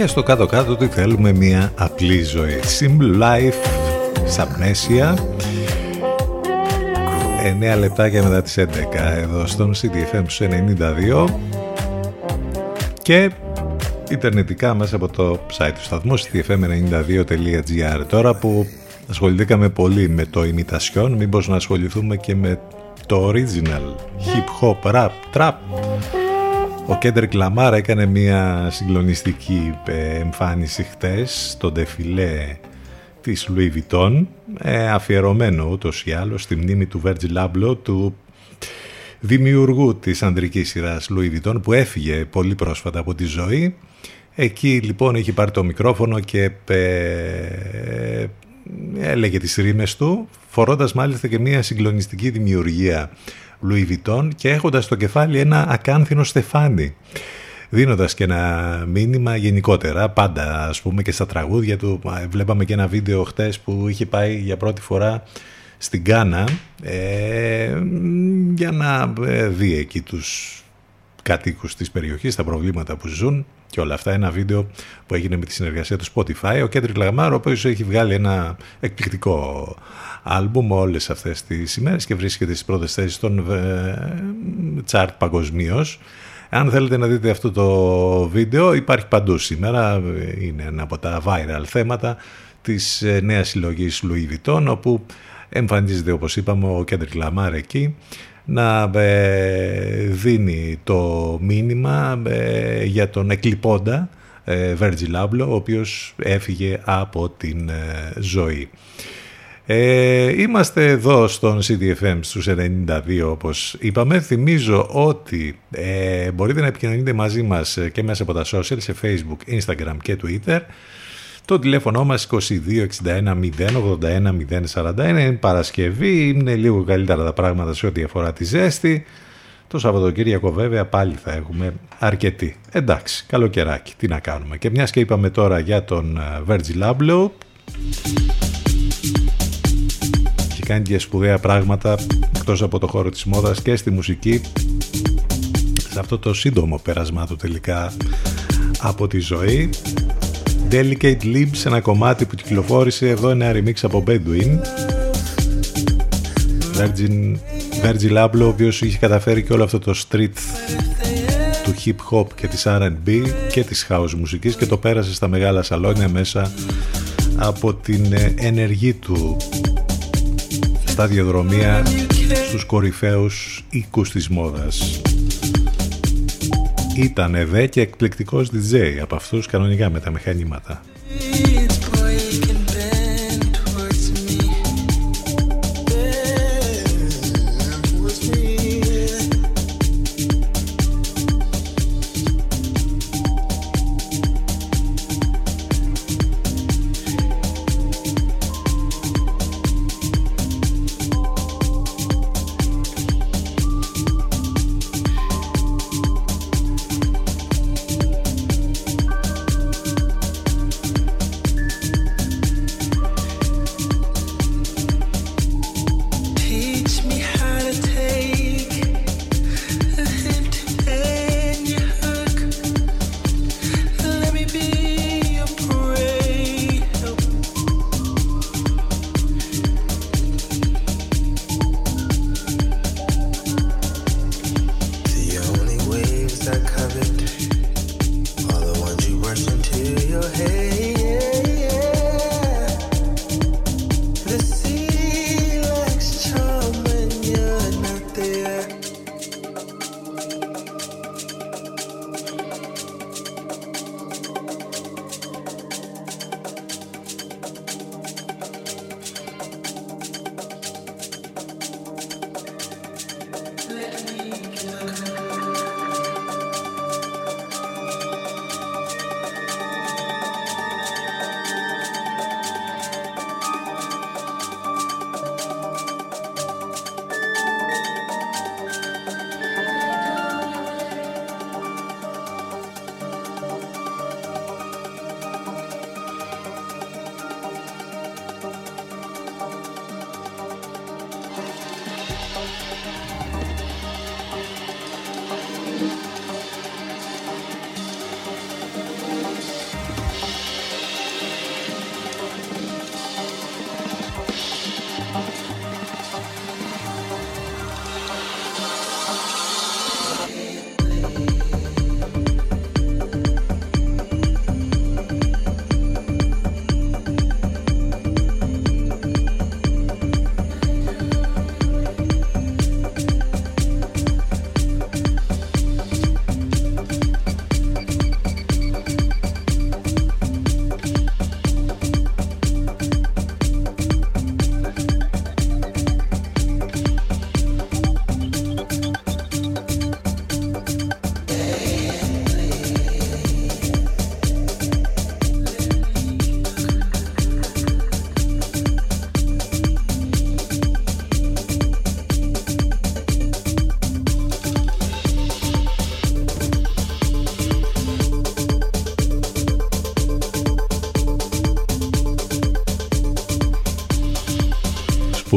Και στο κάτω-κάτω ότι θέλουμε μια απλή ζωή. Simple life, στα πνέσια. 9 λεπτάκια μετά τις 11 εδώ στον CDFM 92 και ιντερνετικά μέσα από το site του σταθμού cdfm92.gr τώρα που ασχοληθήκαμε πολύ με το imitation μήπως να ασχοληθούμε και με το original hip hop rap trap ο Κέντρικ Λαμάρα έκανε μια συγκλονιστική ε, εμφάνιση χτες στο ντεφιλέ της Louis Vuitton ε, αφιερωμένο ούτως ή άλλως στη μνήμη του Virgil Abloh του δημιουργού της ανδρικής σειράς Louis Vuitton που έφυγε πολύ πρόσφατα από τη ζωή. Εκεί λοιπόν έχει πάρει το μικρόφωνο και ε, έλεγε τις ρήμες του φορώντας μάλιστα και μια συγκλονιστική δημιουργία Louis Vuitton και έχοντας στο κεφάλι ένα ακάνθινο στεφάνι δίνοντας και ένα μήνυμα γενικότερα πάντα ας πούμε και στα τραγούδια του. Βλέπαμε και ένα βίντεο χτες που είχε πάει για πρώτη φορά στην Κάνα ε, για να ε, δει εκεί τους κατοίκους της περιοχής, τα προβλήματα που ζουν και όλα αυτά. Ένα βίντεο που έγινε με τη συνεργασία του Spotify. Ο Κέντρικ Λαγμάρο, ο οποίος έχει βγάλει ένα εκπληκτικό άλμπουμ όλες αυτές τις ημέρες και βρίσκεται στις πρώτες θέσεις των chart ε, παγκοσμίως. Αν θέλετε να δείτε αυτό το βίντεο υπάρχει παντού σήμερα, είναι ένα από τα viral θέματα της ε, νέας συλλογής Louis Vuitton όπου εμφανίζεται όπως είπαμε ο Kendrick Lamar εκεί να ε, δίνει το μήνυμα για τον εκλιπόντα Virgil Abloh ο οποίος έφυγε από την ζωή. Ε, είμαστε εδώ στον CDFM στους 92 όπως είπαμε. Θυμίζω ότι ε, μπορείτε να επικοινωνείτε μαζί μας και μέσα από τα social σε Facebook, Instagram και Twitter. Το τηλέφωνο μας 2261 081 041 είναι Παρασκευή, είναι λίγο καλύτερα τα πράγματα σε ό,τι αφορά τη ζέστη. Το Σαββατοκύριακο βέβαια πάλι θα έχουμε αρκετή. Εντάξει, καλοκαιράκι, τι να κάνουμε. Και μιας και είπαμε τώρα για τον ε, Virgil Abloh, κάνει και σπουδαία πράγματα εκτός από το χώρο της μόδας και στη μουσική σε αυτό το σύντομο πέρασμά του τελικά από τη ζωή Delicate Lips ένα κομμάτι που κυκλοφόρησε εδώ ένα remix από Bedouin Virgin, Virgil Abloh ο οποίος είχε καταφέρει και όλο αυτό το street του hip hop και της R&B και της house μουσικής και το πέρασε στα μεγάλα σαλόνια μέσα από την ενεργή του σταδιοδρομία στους κορυφαίους οίκους της μόδας. Ήταν δε και εκπληκτικός DJ από αυτούς κανονικά με τα μηχανήματα.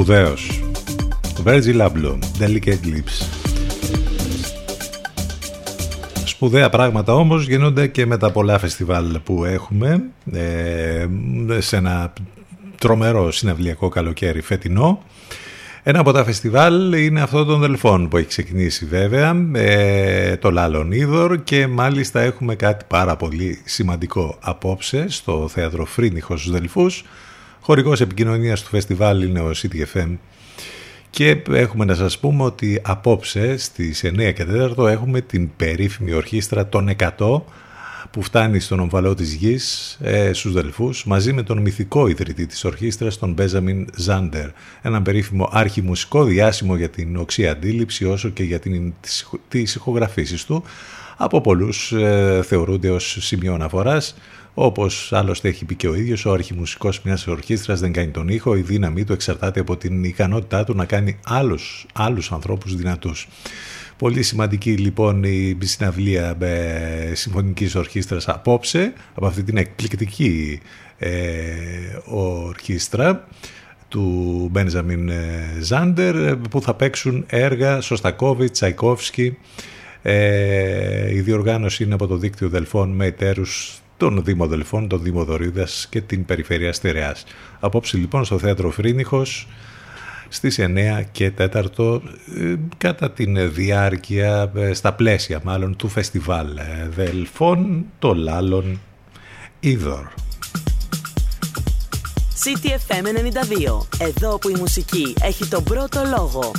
Σπουδαίος. Virgil Abloh, Delicate Lips. Σπουδαία πράγματα όμως γίνονται και με τα πολλά φεστιβάλ που έχουμε ε, σε ένα τρομερό συναυλιακό καλοκαίρι φετινό. Ένα από τα φεστιβάλ είναι αυτό των Δελφών που έχει ξεκινήσει βέβαια, ε, το Λάλον Είδωρ και μάλιστα έχουμε κάτι πάρα πολύ σημαντικό απόψε στο θέατρο Φρίνιχο στους Δελφούς. Χορηγός επικοινωνίας του φεστιβάλ είναι ο CTFM και έχουμε να σας πούμε ότι απόψε στις 9 και 4 έχουμε την περίφημη ορχήστρα των 100 που φτάνει στον ομβαλό της γης ε, στους Δελφούς μαζί με τον μυθικό ιδρυτή της ορχήστρας τον Μπέζαμιν Ζάντερ. Έναν περίφημο άρχιμουσικό διάσημο για την οξύ αντίληψη όσο και για την, τις ηχογραφήσεις του. Από πολλούς ε, θεωρούνται ως σημείο αναφοράς όπως άλλωστε έχει πει και ο ίδιος, ο αρχιμουσικός μιας ορχήστρας δεν κάνει τον ήχο, η δύναμή του εξαρτάται από την ικανότητά του να κάνει άλλους, άλλους ανθρώπους δυνατούς. Πολύ σημαντική λοιπόν η συναυλία ε, συμφωνικής ορχήστρας απόψε, από αυτή την εκπληκτική ε, ορχήστρα του Μπένζαμιν Ζάντερ που θα παίξουν έργα Σωστακόβιτ, Τσαϊκόφσκι. Ε, η διοργάνωση είναι από το δίκτυο Δελφών με εταίρους των Δήμο Δελφών, τον Δήμο Δωρίδας και την Περιφέρεια Στερεάς. Απόψε λοιπόν στο Θέατρο Φρίνιχος στις 9 και 4 ε, κατά την διάρκεια, ε, στα πλαίσια μάλλον του φεστιβάλ ε, Δελφών, το Λάλον Είδωρ. CTFM 92. Εδώ που η μουσική έχει τον πρώτο λόγο.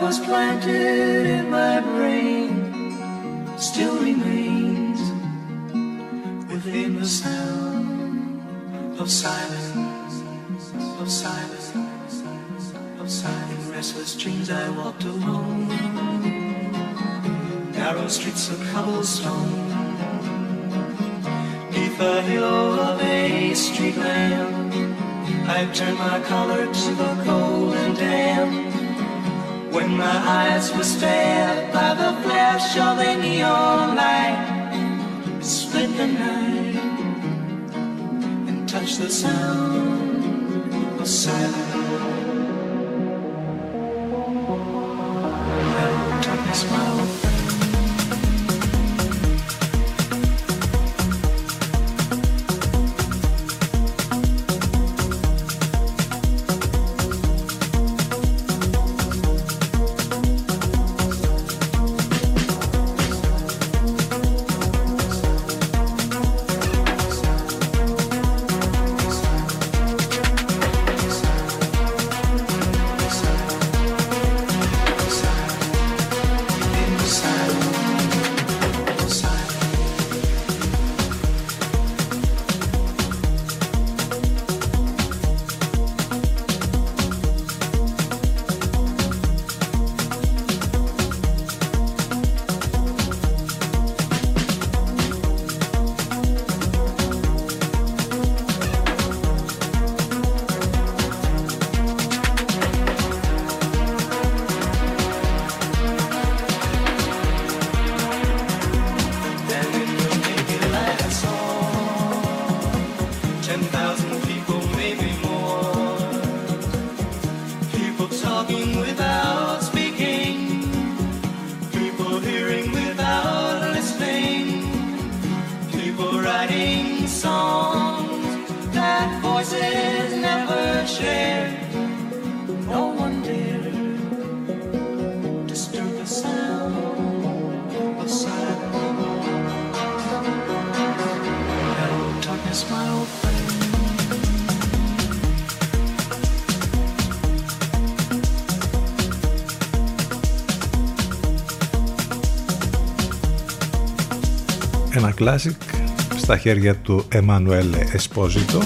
Was planted in my brain still remains within the sound of silence, of silence, of silence. In restless dreams I walked alone, narrow streets of cobblestone the halo of a street lamp. I turned my collar to the my eyes were stabbed by the flash of a neon light, split the night and touched the sound Ένα κλάσικ στα χέρια του Εμμανουέλ Εσπόζιτο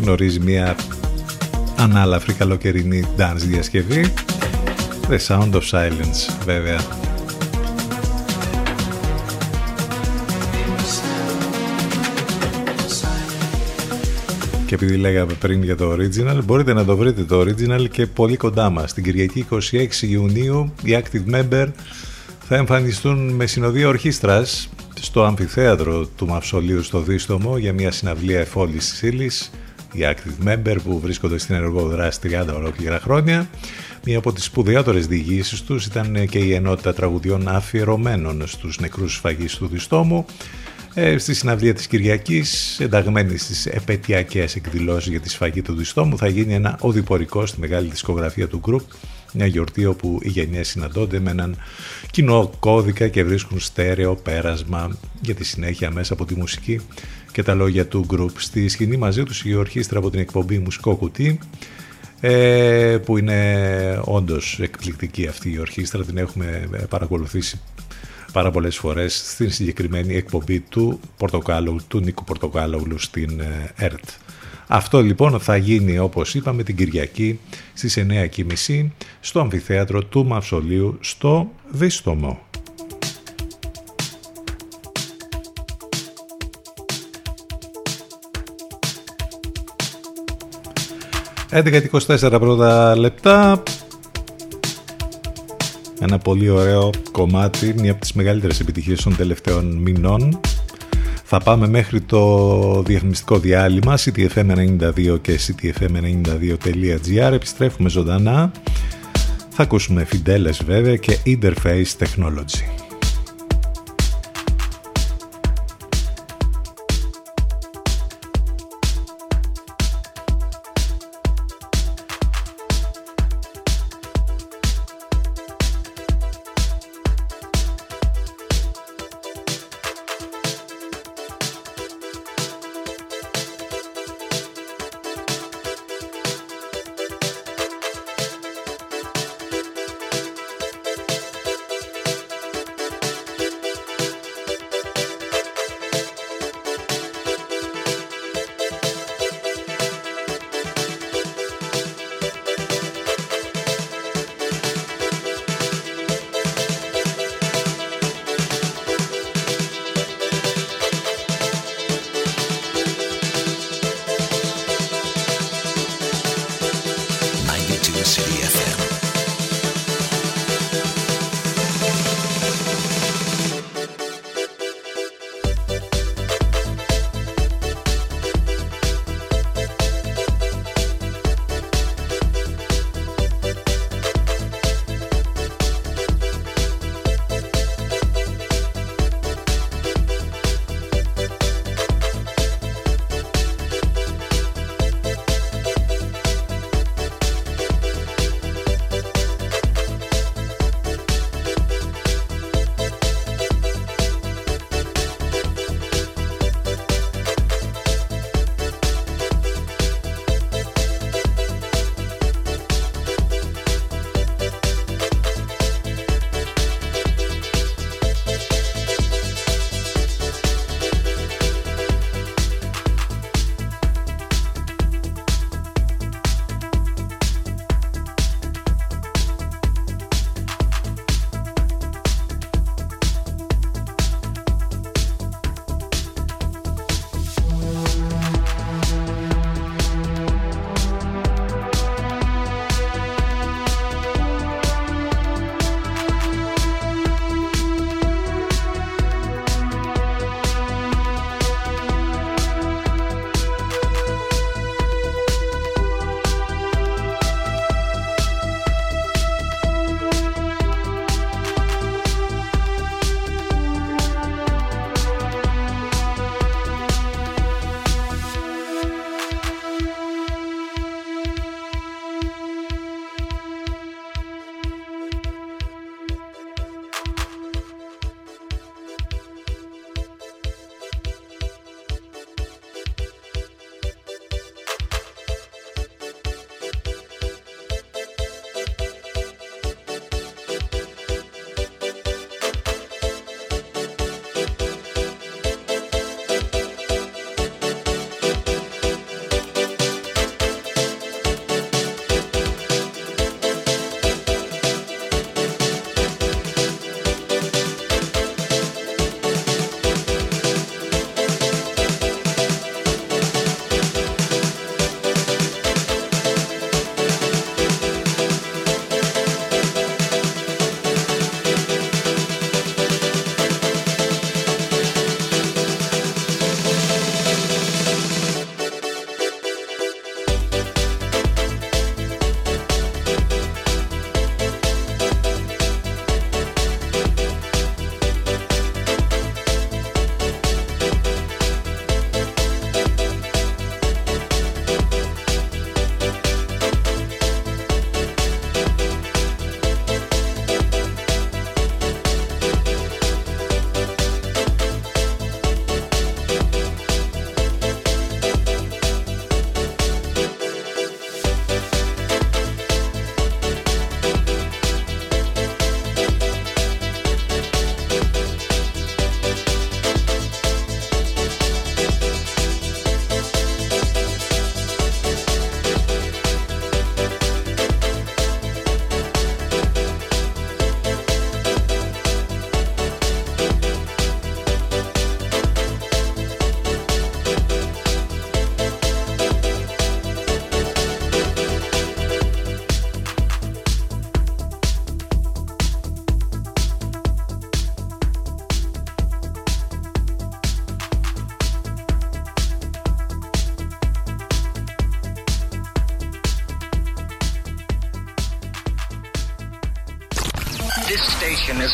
γνωρίζει μια ανάλαφρη καλοκαιρινή dance διασκευή. The Sound of Silence βέβαια. Και επειδή λέγαμε πριν για το original, μπορείτε να το βρείτε το original και πολύ κοντά μας. Την Κυριακή 26 Ιουνίου οι Active Member θα εμφανιστούν με συνοδεία ορχήστρας στο αμφιθέατρο του Μαυσολίου στο Δίστομο για μια συναυλία εφόλης ύλης οι Active Member που βρίσκονται στην ενεργό δράση 30 ολόκληρα χρόνια. Μία από τις σπουδαιότερες διηγήσεις τους ήταν και η ενότητα τραγουδιών αφιερωμένων στους νεκρούς σφαγείς του Διστόμου ε, στη συναυλία της Κυριακής, ενταγμένη στις επαιτειακές εκδηλώσεις για τη σφαγή του Διστόμου, θα γίνει ένα οδηπορικό στη μεγάλη δισκογραφία του γκρουπ, μια γιορτή όπου οι γενιές συναντώνται με έναν κοινό κώδικα και βρίσκουν στέρεο πέρασμα για τη συνέχεια μέσα από τη μουσική και τα λόγια του γκρουπ. Στη σκηνή μαζί τους η ορχήστρα από την εκπομπή Μουσικό Κουτί, ε, που είναι όντως εκπληκτική αυτή η ορχήστρα, την έχουμε παρακολουθήσει πάρα πολλές φορές στην συγκεκριμένη εκπομπή του, Πορτοκάλου, του Νίκου Πορτοκάλογλου στην ε, ΕΡΤ. Αυτό λοιπόν θα γίνει όπως είπαμε την Κυριακή στις 9.30 στο αμφιθέατρο του Μαυσολίου στο Δίστομο. 11.24 πρώτα λεπτά ένα πολύ ωραίο κομμάτι, μια από τις μεγαλύτερες επιτυχίες των τελευταίων μηνών. Θα πάμε μέχρι το διαφημιστικό διάλειμμα ctfm92 και ctfm92.gr Επιστρέφουμε ζωντανά. Θα ακούσουμε Fideles βέβαια και Interface Technology.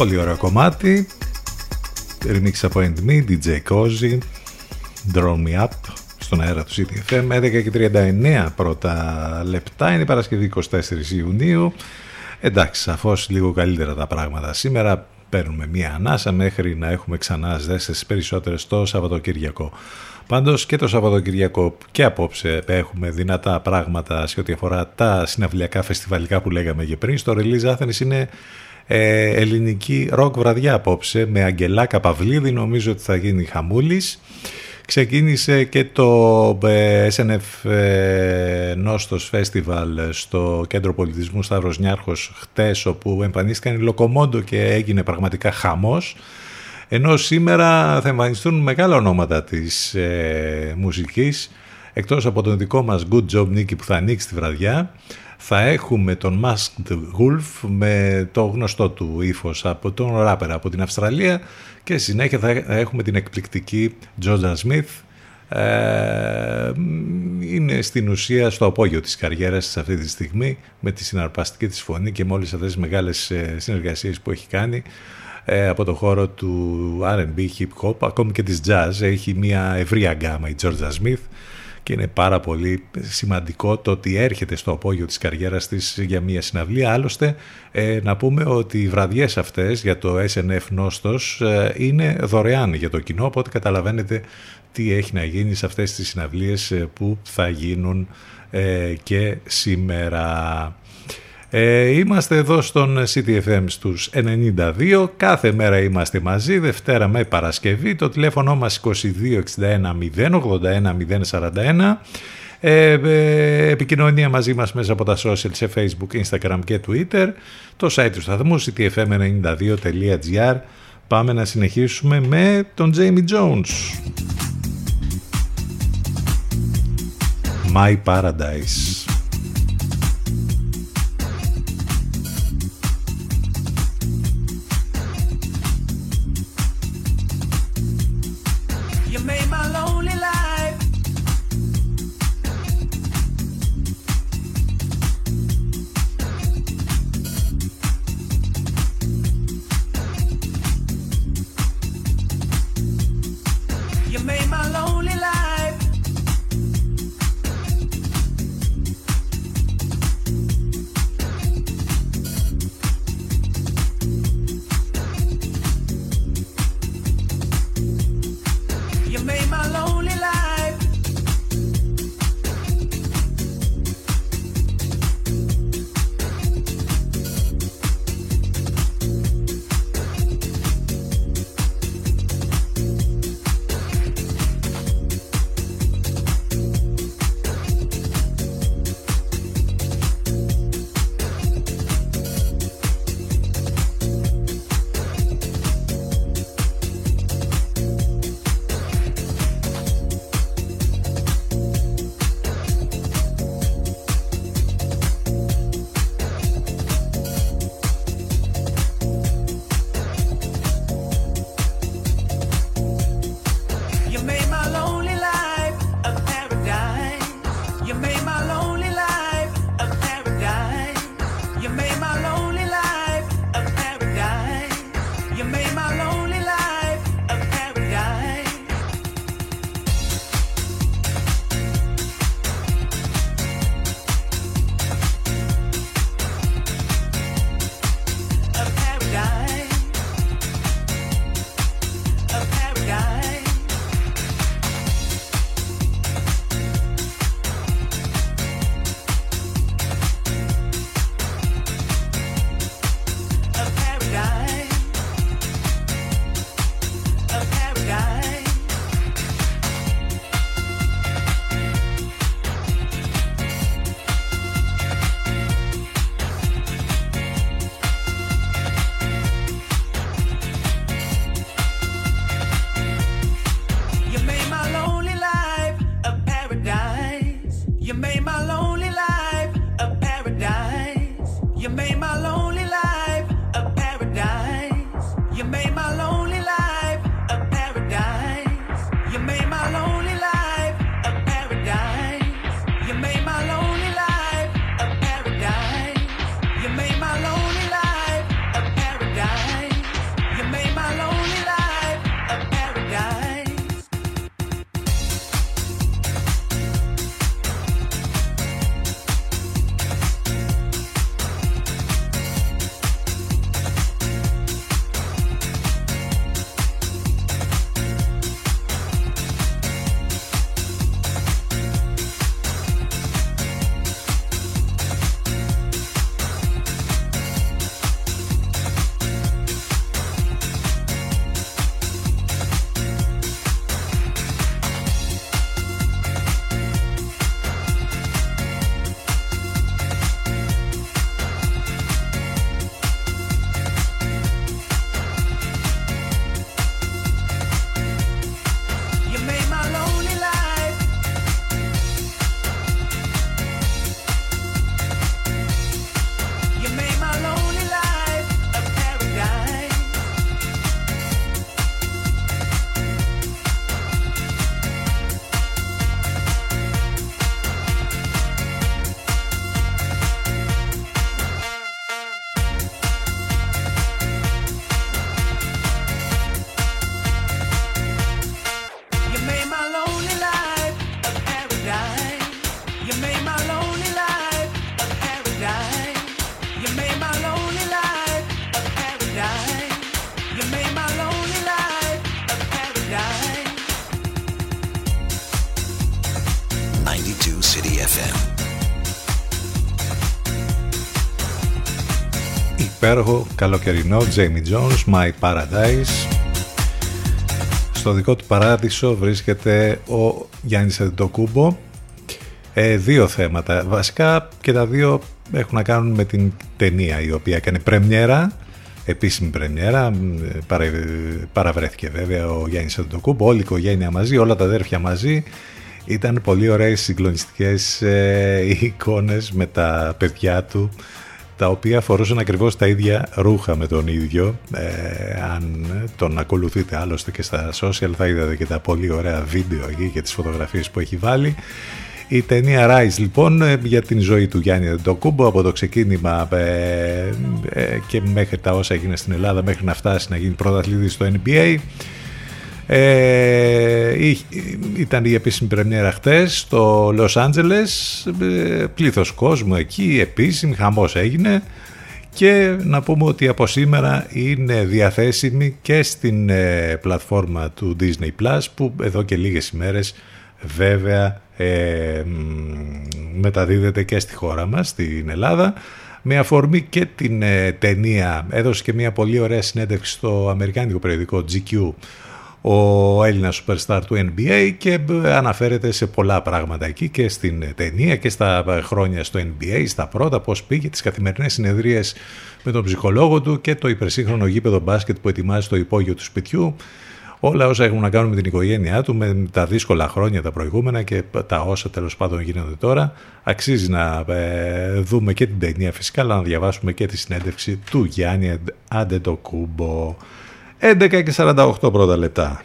Πολύ ωραίο κομμάτι. Remix από Me, DJ Cozy, Draw Me Up στον αέρα του CTFM 11 και 39 πρώτα λεπτά είναι η Παρασκευή 24 Ιουνίου εντάξει σαφώς λίγο καλύτερα τα πράγματα σήμερα παίρνουμε μία ανάσα μέχρι να έχουμε ξανά ζέστες περισσότερες το Σαββατοκυριακό Πάντως και το Σαββατοκυριακό και απόψε έχουμε δυνατά πράγματα σε ό,τι αφορά τα συναυλιακά φεστιβαλικά που λέγαμε και πριν. Στο Release Athens είναι ε, ελληνική ροκ βραδιά απόψε με Αγγελάκα Παυλίδη, νομίζω ότι θα γίνει χαμούλης. Ξεκίνησε και το ε, SNF ε, Νόστος Festival στο Κέντρο Πολιτισμού Σταύρος Νιάρχος χτες όπου εμφανίστηκαν οι Λοκομόντο και έγινε πραγματικά χαμός. Ενώ σήμερα θα εμφανιστούν μεγάλα ονόματα της ε, μουσικής εκτός από τον δικό μας Good Job Nicky που θα ανοίξει τη βραδιά θα έχουμε τον Masked Wolf με το γνωστό του ύφος από τον ράπερα από την Αυστραλία και συνέχεια θα έχουμε την εκπληκτική Georgia Smith ε, είναι στην ουσία στο απόγειο της καριέρας της αυτή τη στιγμή με τη συναρπαστική της φωνή και με όλες αυτές τις μεγάλες ε, συνεργασίες που έχει κάνει ε, από το χώρο του R&B, hip hop, ακόμη και της jazz. Έχει μια ευρία γκάμα η Georgia Smith και είναι πάρα πολύ σημαντικό το ότι έρχεται στο απόγειο της καριέρας της για μια συναυλία. Άλλωστε, ε, να πούμε ότι οι βραδιές αυτές για το SNF Νόστος ε, είναι δωρεάν για το κοινό, οπότε καταλαβαίνετε τι έχει να γίνει σε αυτές τις συναυλίες ε, που θα γίνουν και σήμερα. Ε, είμαστε εδώ στον CTFM στους 92, κάθε μέρα είμαστε μαζί, Δευτέρα με Παρασκευή, το τηλέφωνο μας 2261 081 041. Ε, επικοινωνία μαζί μας μέσα από τα social σε facebook, instagram και twitter. Το site του σταθμού ctfm92.gr πάμε να συνεχίσουμε με τον Jamie Jones. My Paradise Υπέροχο καλοκαιρινό Jamie Jones, My Paradise. Στο δικό του παράδεισο βρίσκεται ο Γιάννης Αντιτοκούμπο. Ε, δύο θέματα. Βασικά και τα δύο έχουν να κάνουν με την ταινία η οποία έκανε πρεμιέρα επίσημη πρεμιέρα. Παρα, παραβρέθηκε βέβαια ο Γιάννης Αντοκούμπο, όλη η οικογένεια μαζί, όλα τα αδέρφια μαζί. Ήταν πολύ ωραίες συγκλονιστικές ε, εικόνες με τα παιδιά του τα οποία φορούσαν ακριβώς τα ίδια ρούχα με τον ίδιο. Ε, αν τον ακολουθείτε άλλωστε και στα social θα είδατε και τα πολύ ωραία βίντεο εκεί και τις φωτογραφίες που έχει βάλει. Η ταινία Rise λοιπόν ε, για την ζωή του Γιάννη Αντοκούμπο από το ξεκίνημα ε, ε, και μέχρι τα όσα έγινε στην Ελλάδα μέχρι να φτάσει να γίνει πρωταθλητή στο NBA. Ε, ήταν η επίσημη πρεμιέρα χτες στο Λος Άντζελες, πλήθος κόσμου εκεί, επίσημη, χαμός έγινε. Και να πούμε ότι από σήμερα είναι διαθέσιμη και στην πλατφόρμα του Disney Plus που εδώ και λίγες ημέρες βέβαια ε, μεταδίδεται και στη χώρα μας, στην Ελλάδα με αφορμή και την ε, ταινία. Έδωσε και μια πολύ ωραία συνέντευξη στο αμερικάνικο περιοδικό GQ ο Έλληνας superstar του NBA και ε, αναφέρεται σε πολλά πράγματα εκεί και στην ταινία και στα χρόνια στο NBA, στα πρώτα, πώς πήγε, τις καθημερινές συνεδρίες με τον ψυχολόγο του και το υπερσύγχρονο γήπεδο μπάσκετ που ετοιμάζει στο υπόγειο του σπιτιού όλα όσα έχουν να κάνουν με την οικογένειά του, με τα δύσκολα χρόνια τα προηγούμενα και τα όσα τέλος πάντων γίνονται τώρα. Αξίζει να ε, δούμε και την ταινία φυσικά, αλλά να διαβάσουμε και τη συνέντευξη του Γιάννη Αντετοκούμπο. 11 και 48 πρώτα λεπτά.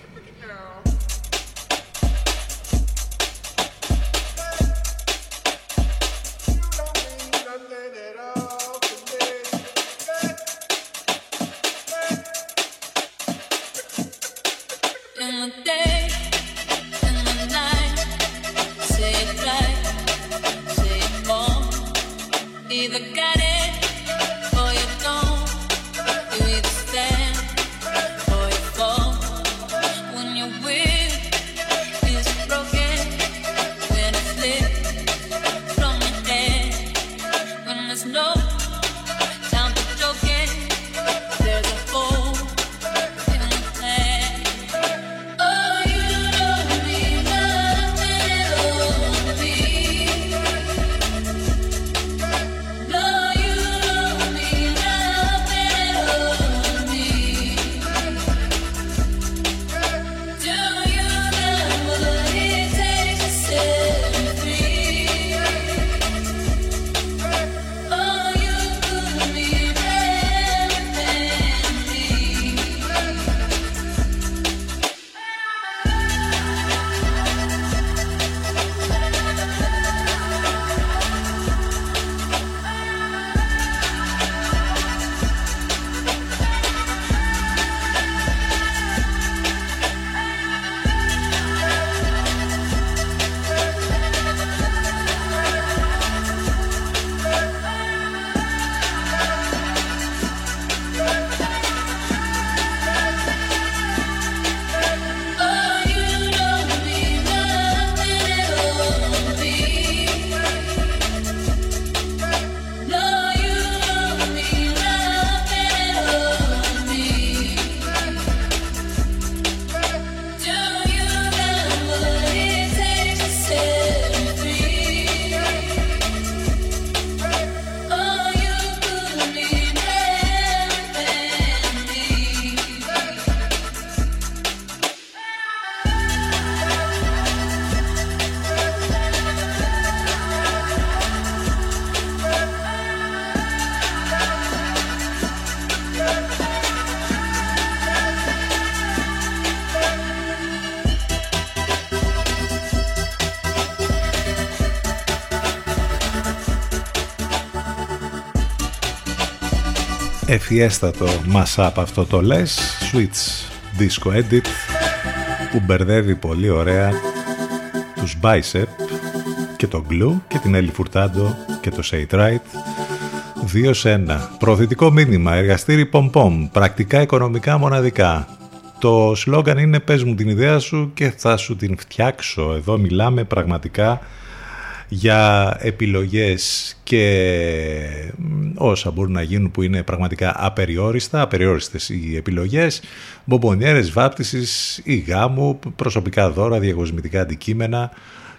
Ευφιέστατο mashup αυτό το λες. Switch Disco Edit που μπερδεύει πολύ ωραία τους Bicep και το Glue και την Nelly Furtado και το Say It Right. 2 σε 1 Προωθητικό μήνυμα, εργαστήρι πομ πρακτικά οικονομικά μοναδικά. Το σλόγκαν είναι πες μου την ιδέα σου και θα σου την φτιάξω εδώ μιλάμε πραγματικά για επιλογές και όσα μπορούν να γίνουν που είναι πραγματικά απεριόριστα, απεριόριστες οι επιλογές, μπομπονιέρες βάπτισης ή γάμου, προσωπικά δώρα, διαγωσμητικά αντικείμενα,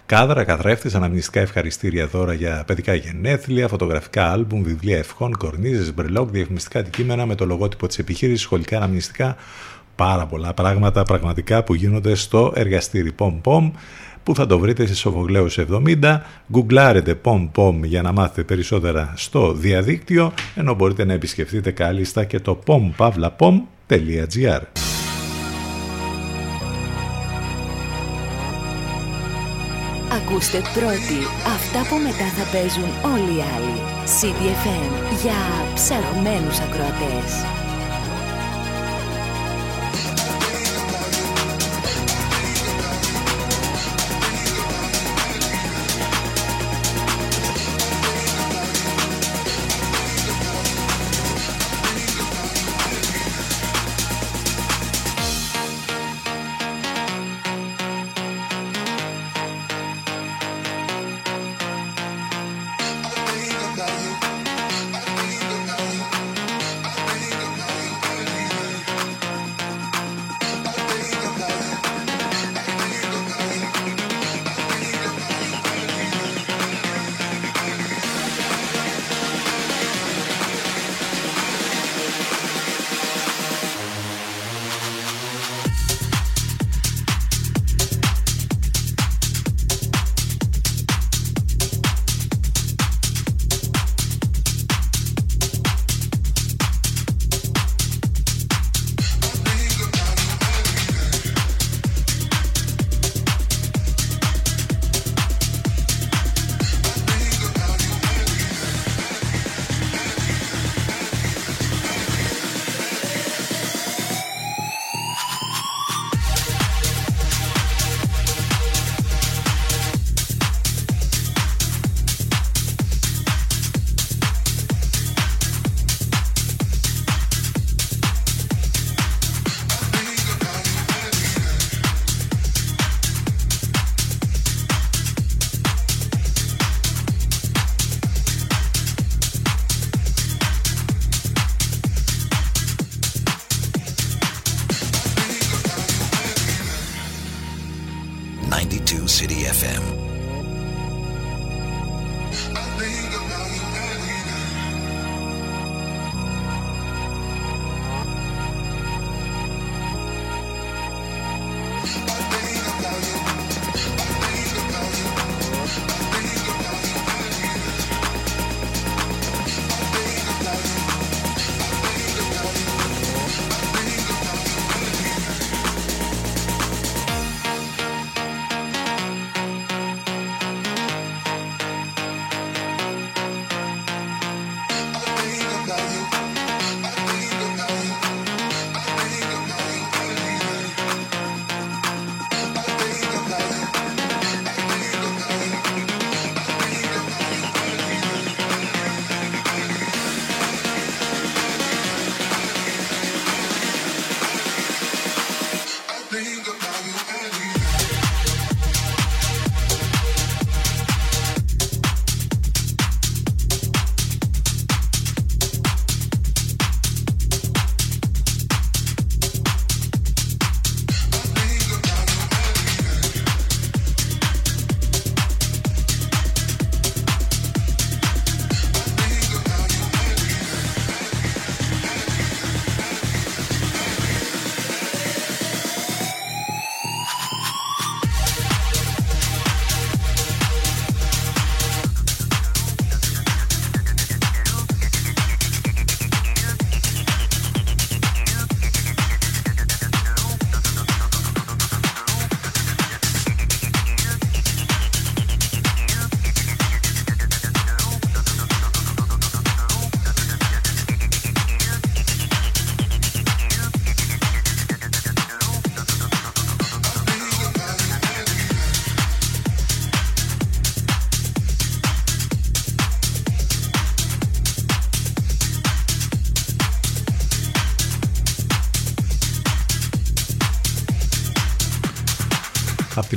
κάδρα, καθρέφτες, αναμνηστικά ευχαριστήρια δώρα για παιδικά γενέθλια, φωτογραφικά άλμπουμ, βιβλία ευχών, κορνίζες, μπρελόκ, διαφημιστικά αντικείμενα με το λογότυπο της επιχείρησης, σχολικά αναμνηστικά, πάρα πολλά πράγματα πραγματικά που γίνονται στο εργαστήρι Pom Pom που θα το βρείτε στη Σοφογλέους 70. Γκουγκλάρετε Pom Pom για να μάθετε περισσότερα στο διαδίκτυο ενώ μπορείτε να επισκεφτείτε κάλλιστα και το pompavlapom.gr Ακούστε πρώτοι αυτά που μετά θα παίζουν όλοι οι άλλοι. CDFM για ψαγμένους ακροατές.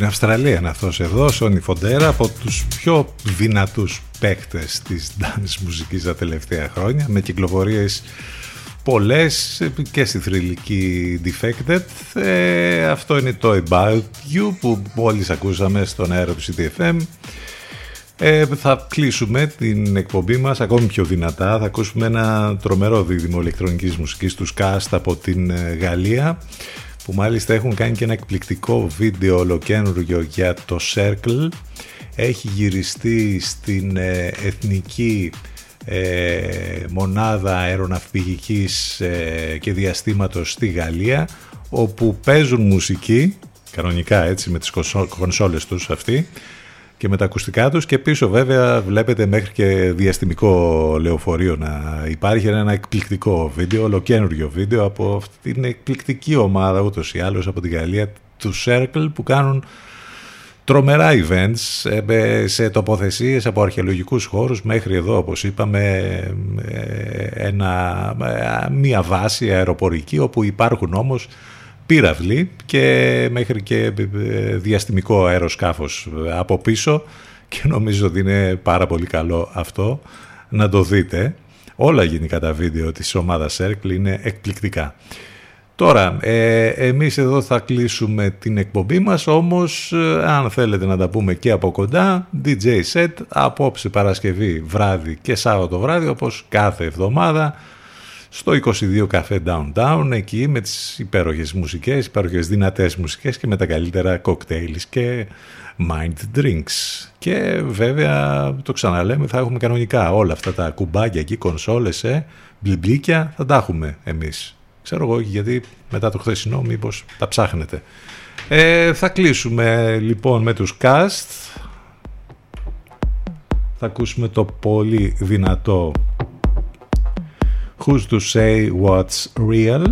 Αυστραλία είναι αυτός εδώ, Σόνι Φοντέρα, από τους πιο δυνατούς παίκτες της dance μουσικής τα τελευταία χρόνια, με κυκλοφορίες πολλές και στη θρηλυκή Defected. Ε, αυτό είναι το About You που μόλις ακούσαμε στον αέρα του CTFM. Ε, θα κλείσουμε την εκπομπή μας ακόμη πιο δυνατά. Θα ακούσουμε ένα τρομερό δίδυμο ηλεκτρονικής μουσικής τους Cast από την ε, Γαλλία που μάλιστα έχουν κάνει και ένα εκπληκτικό βίντεο ολοκένουργιο για το Circle. Έχει γυριστεί στην ε, εθνική ε, μονάδα αεροναυπηγικής ε, και διαστήματος στη Γαλλία όπου παίζουν μουσική κανονικά έτσι με τις κονσόλες τους αυτοί και με τα ακουστικά τους και πίσω βέβαια βλέπετε μέχρι και διαστημικό λεωφορείο να υπάρχει ένα εκπληκτικό βίντεο, ολοκένουργιο βίντεο από αυτή την εκπληκτική ομάδα ούτως ή άλλως από τη Γαλλία του Circle που κάνουν τρομερά events ε, σε τοποθεσίες από αρχαιολογικούς χώρους μέχρι εδώ όπως είπαμε ε, ένα, ε, μια βάση αεροπορική όπου υπάρχουν όμως πύραυλοι και μέχρι και διαστημικό αεροσκάφος από πίσω και νομίζω ότι είναι πάρα πολύ καλό αυτό να το δείτε. Όλα γενικά τα βίντεο της ομάδας Circle είναι εκπληκτικά. Τώρα, ε, εμείς εδώ θα κλείσουμε την εκπομπή μας, όμως ε, αν θέλετε να τα πούμε και από κοντά, DJ set απόψε Παρασκευή βράδυ και Σάββατο βράδυ, όπως κάθε εβδομάδα, στο 22 Café Downtown, εκεί με τις υπέροχες μουσικές, υπέροχες δυνατές μουσικές και με τα καλύτερα κοκτέιλς και mind drinks. Και βέβαια, το ξαναλέμε, θα έχουμε κανονικά όλα αυτά τα κουμπάκια εκεί, κονσόλες, ε, μπλιμπλίκια, θα τα έχουμε εμείς. Ξέρω εγώ γιατί μετά το χθεσινό μήπως τα ψάχνετε. Ε, θα κλείσουμε λοιπόν με τους cast. Θα ακούσουμε το πολύ δυνατό Who's to say what's real;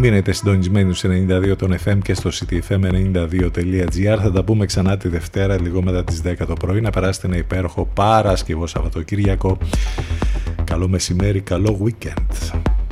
Μείνετε συντονισμένοι στους 92 των FM και στο ctfm92.gr. Θα τα πούμε ξανά τη Δευτέρα λίγο μετά τις 10 το πρωί. Να περάσετε ένα υπέροχο Παρασκευό Σαββατοκύριακο. Καλό μεσημέρι, καλό weekend.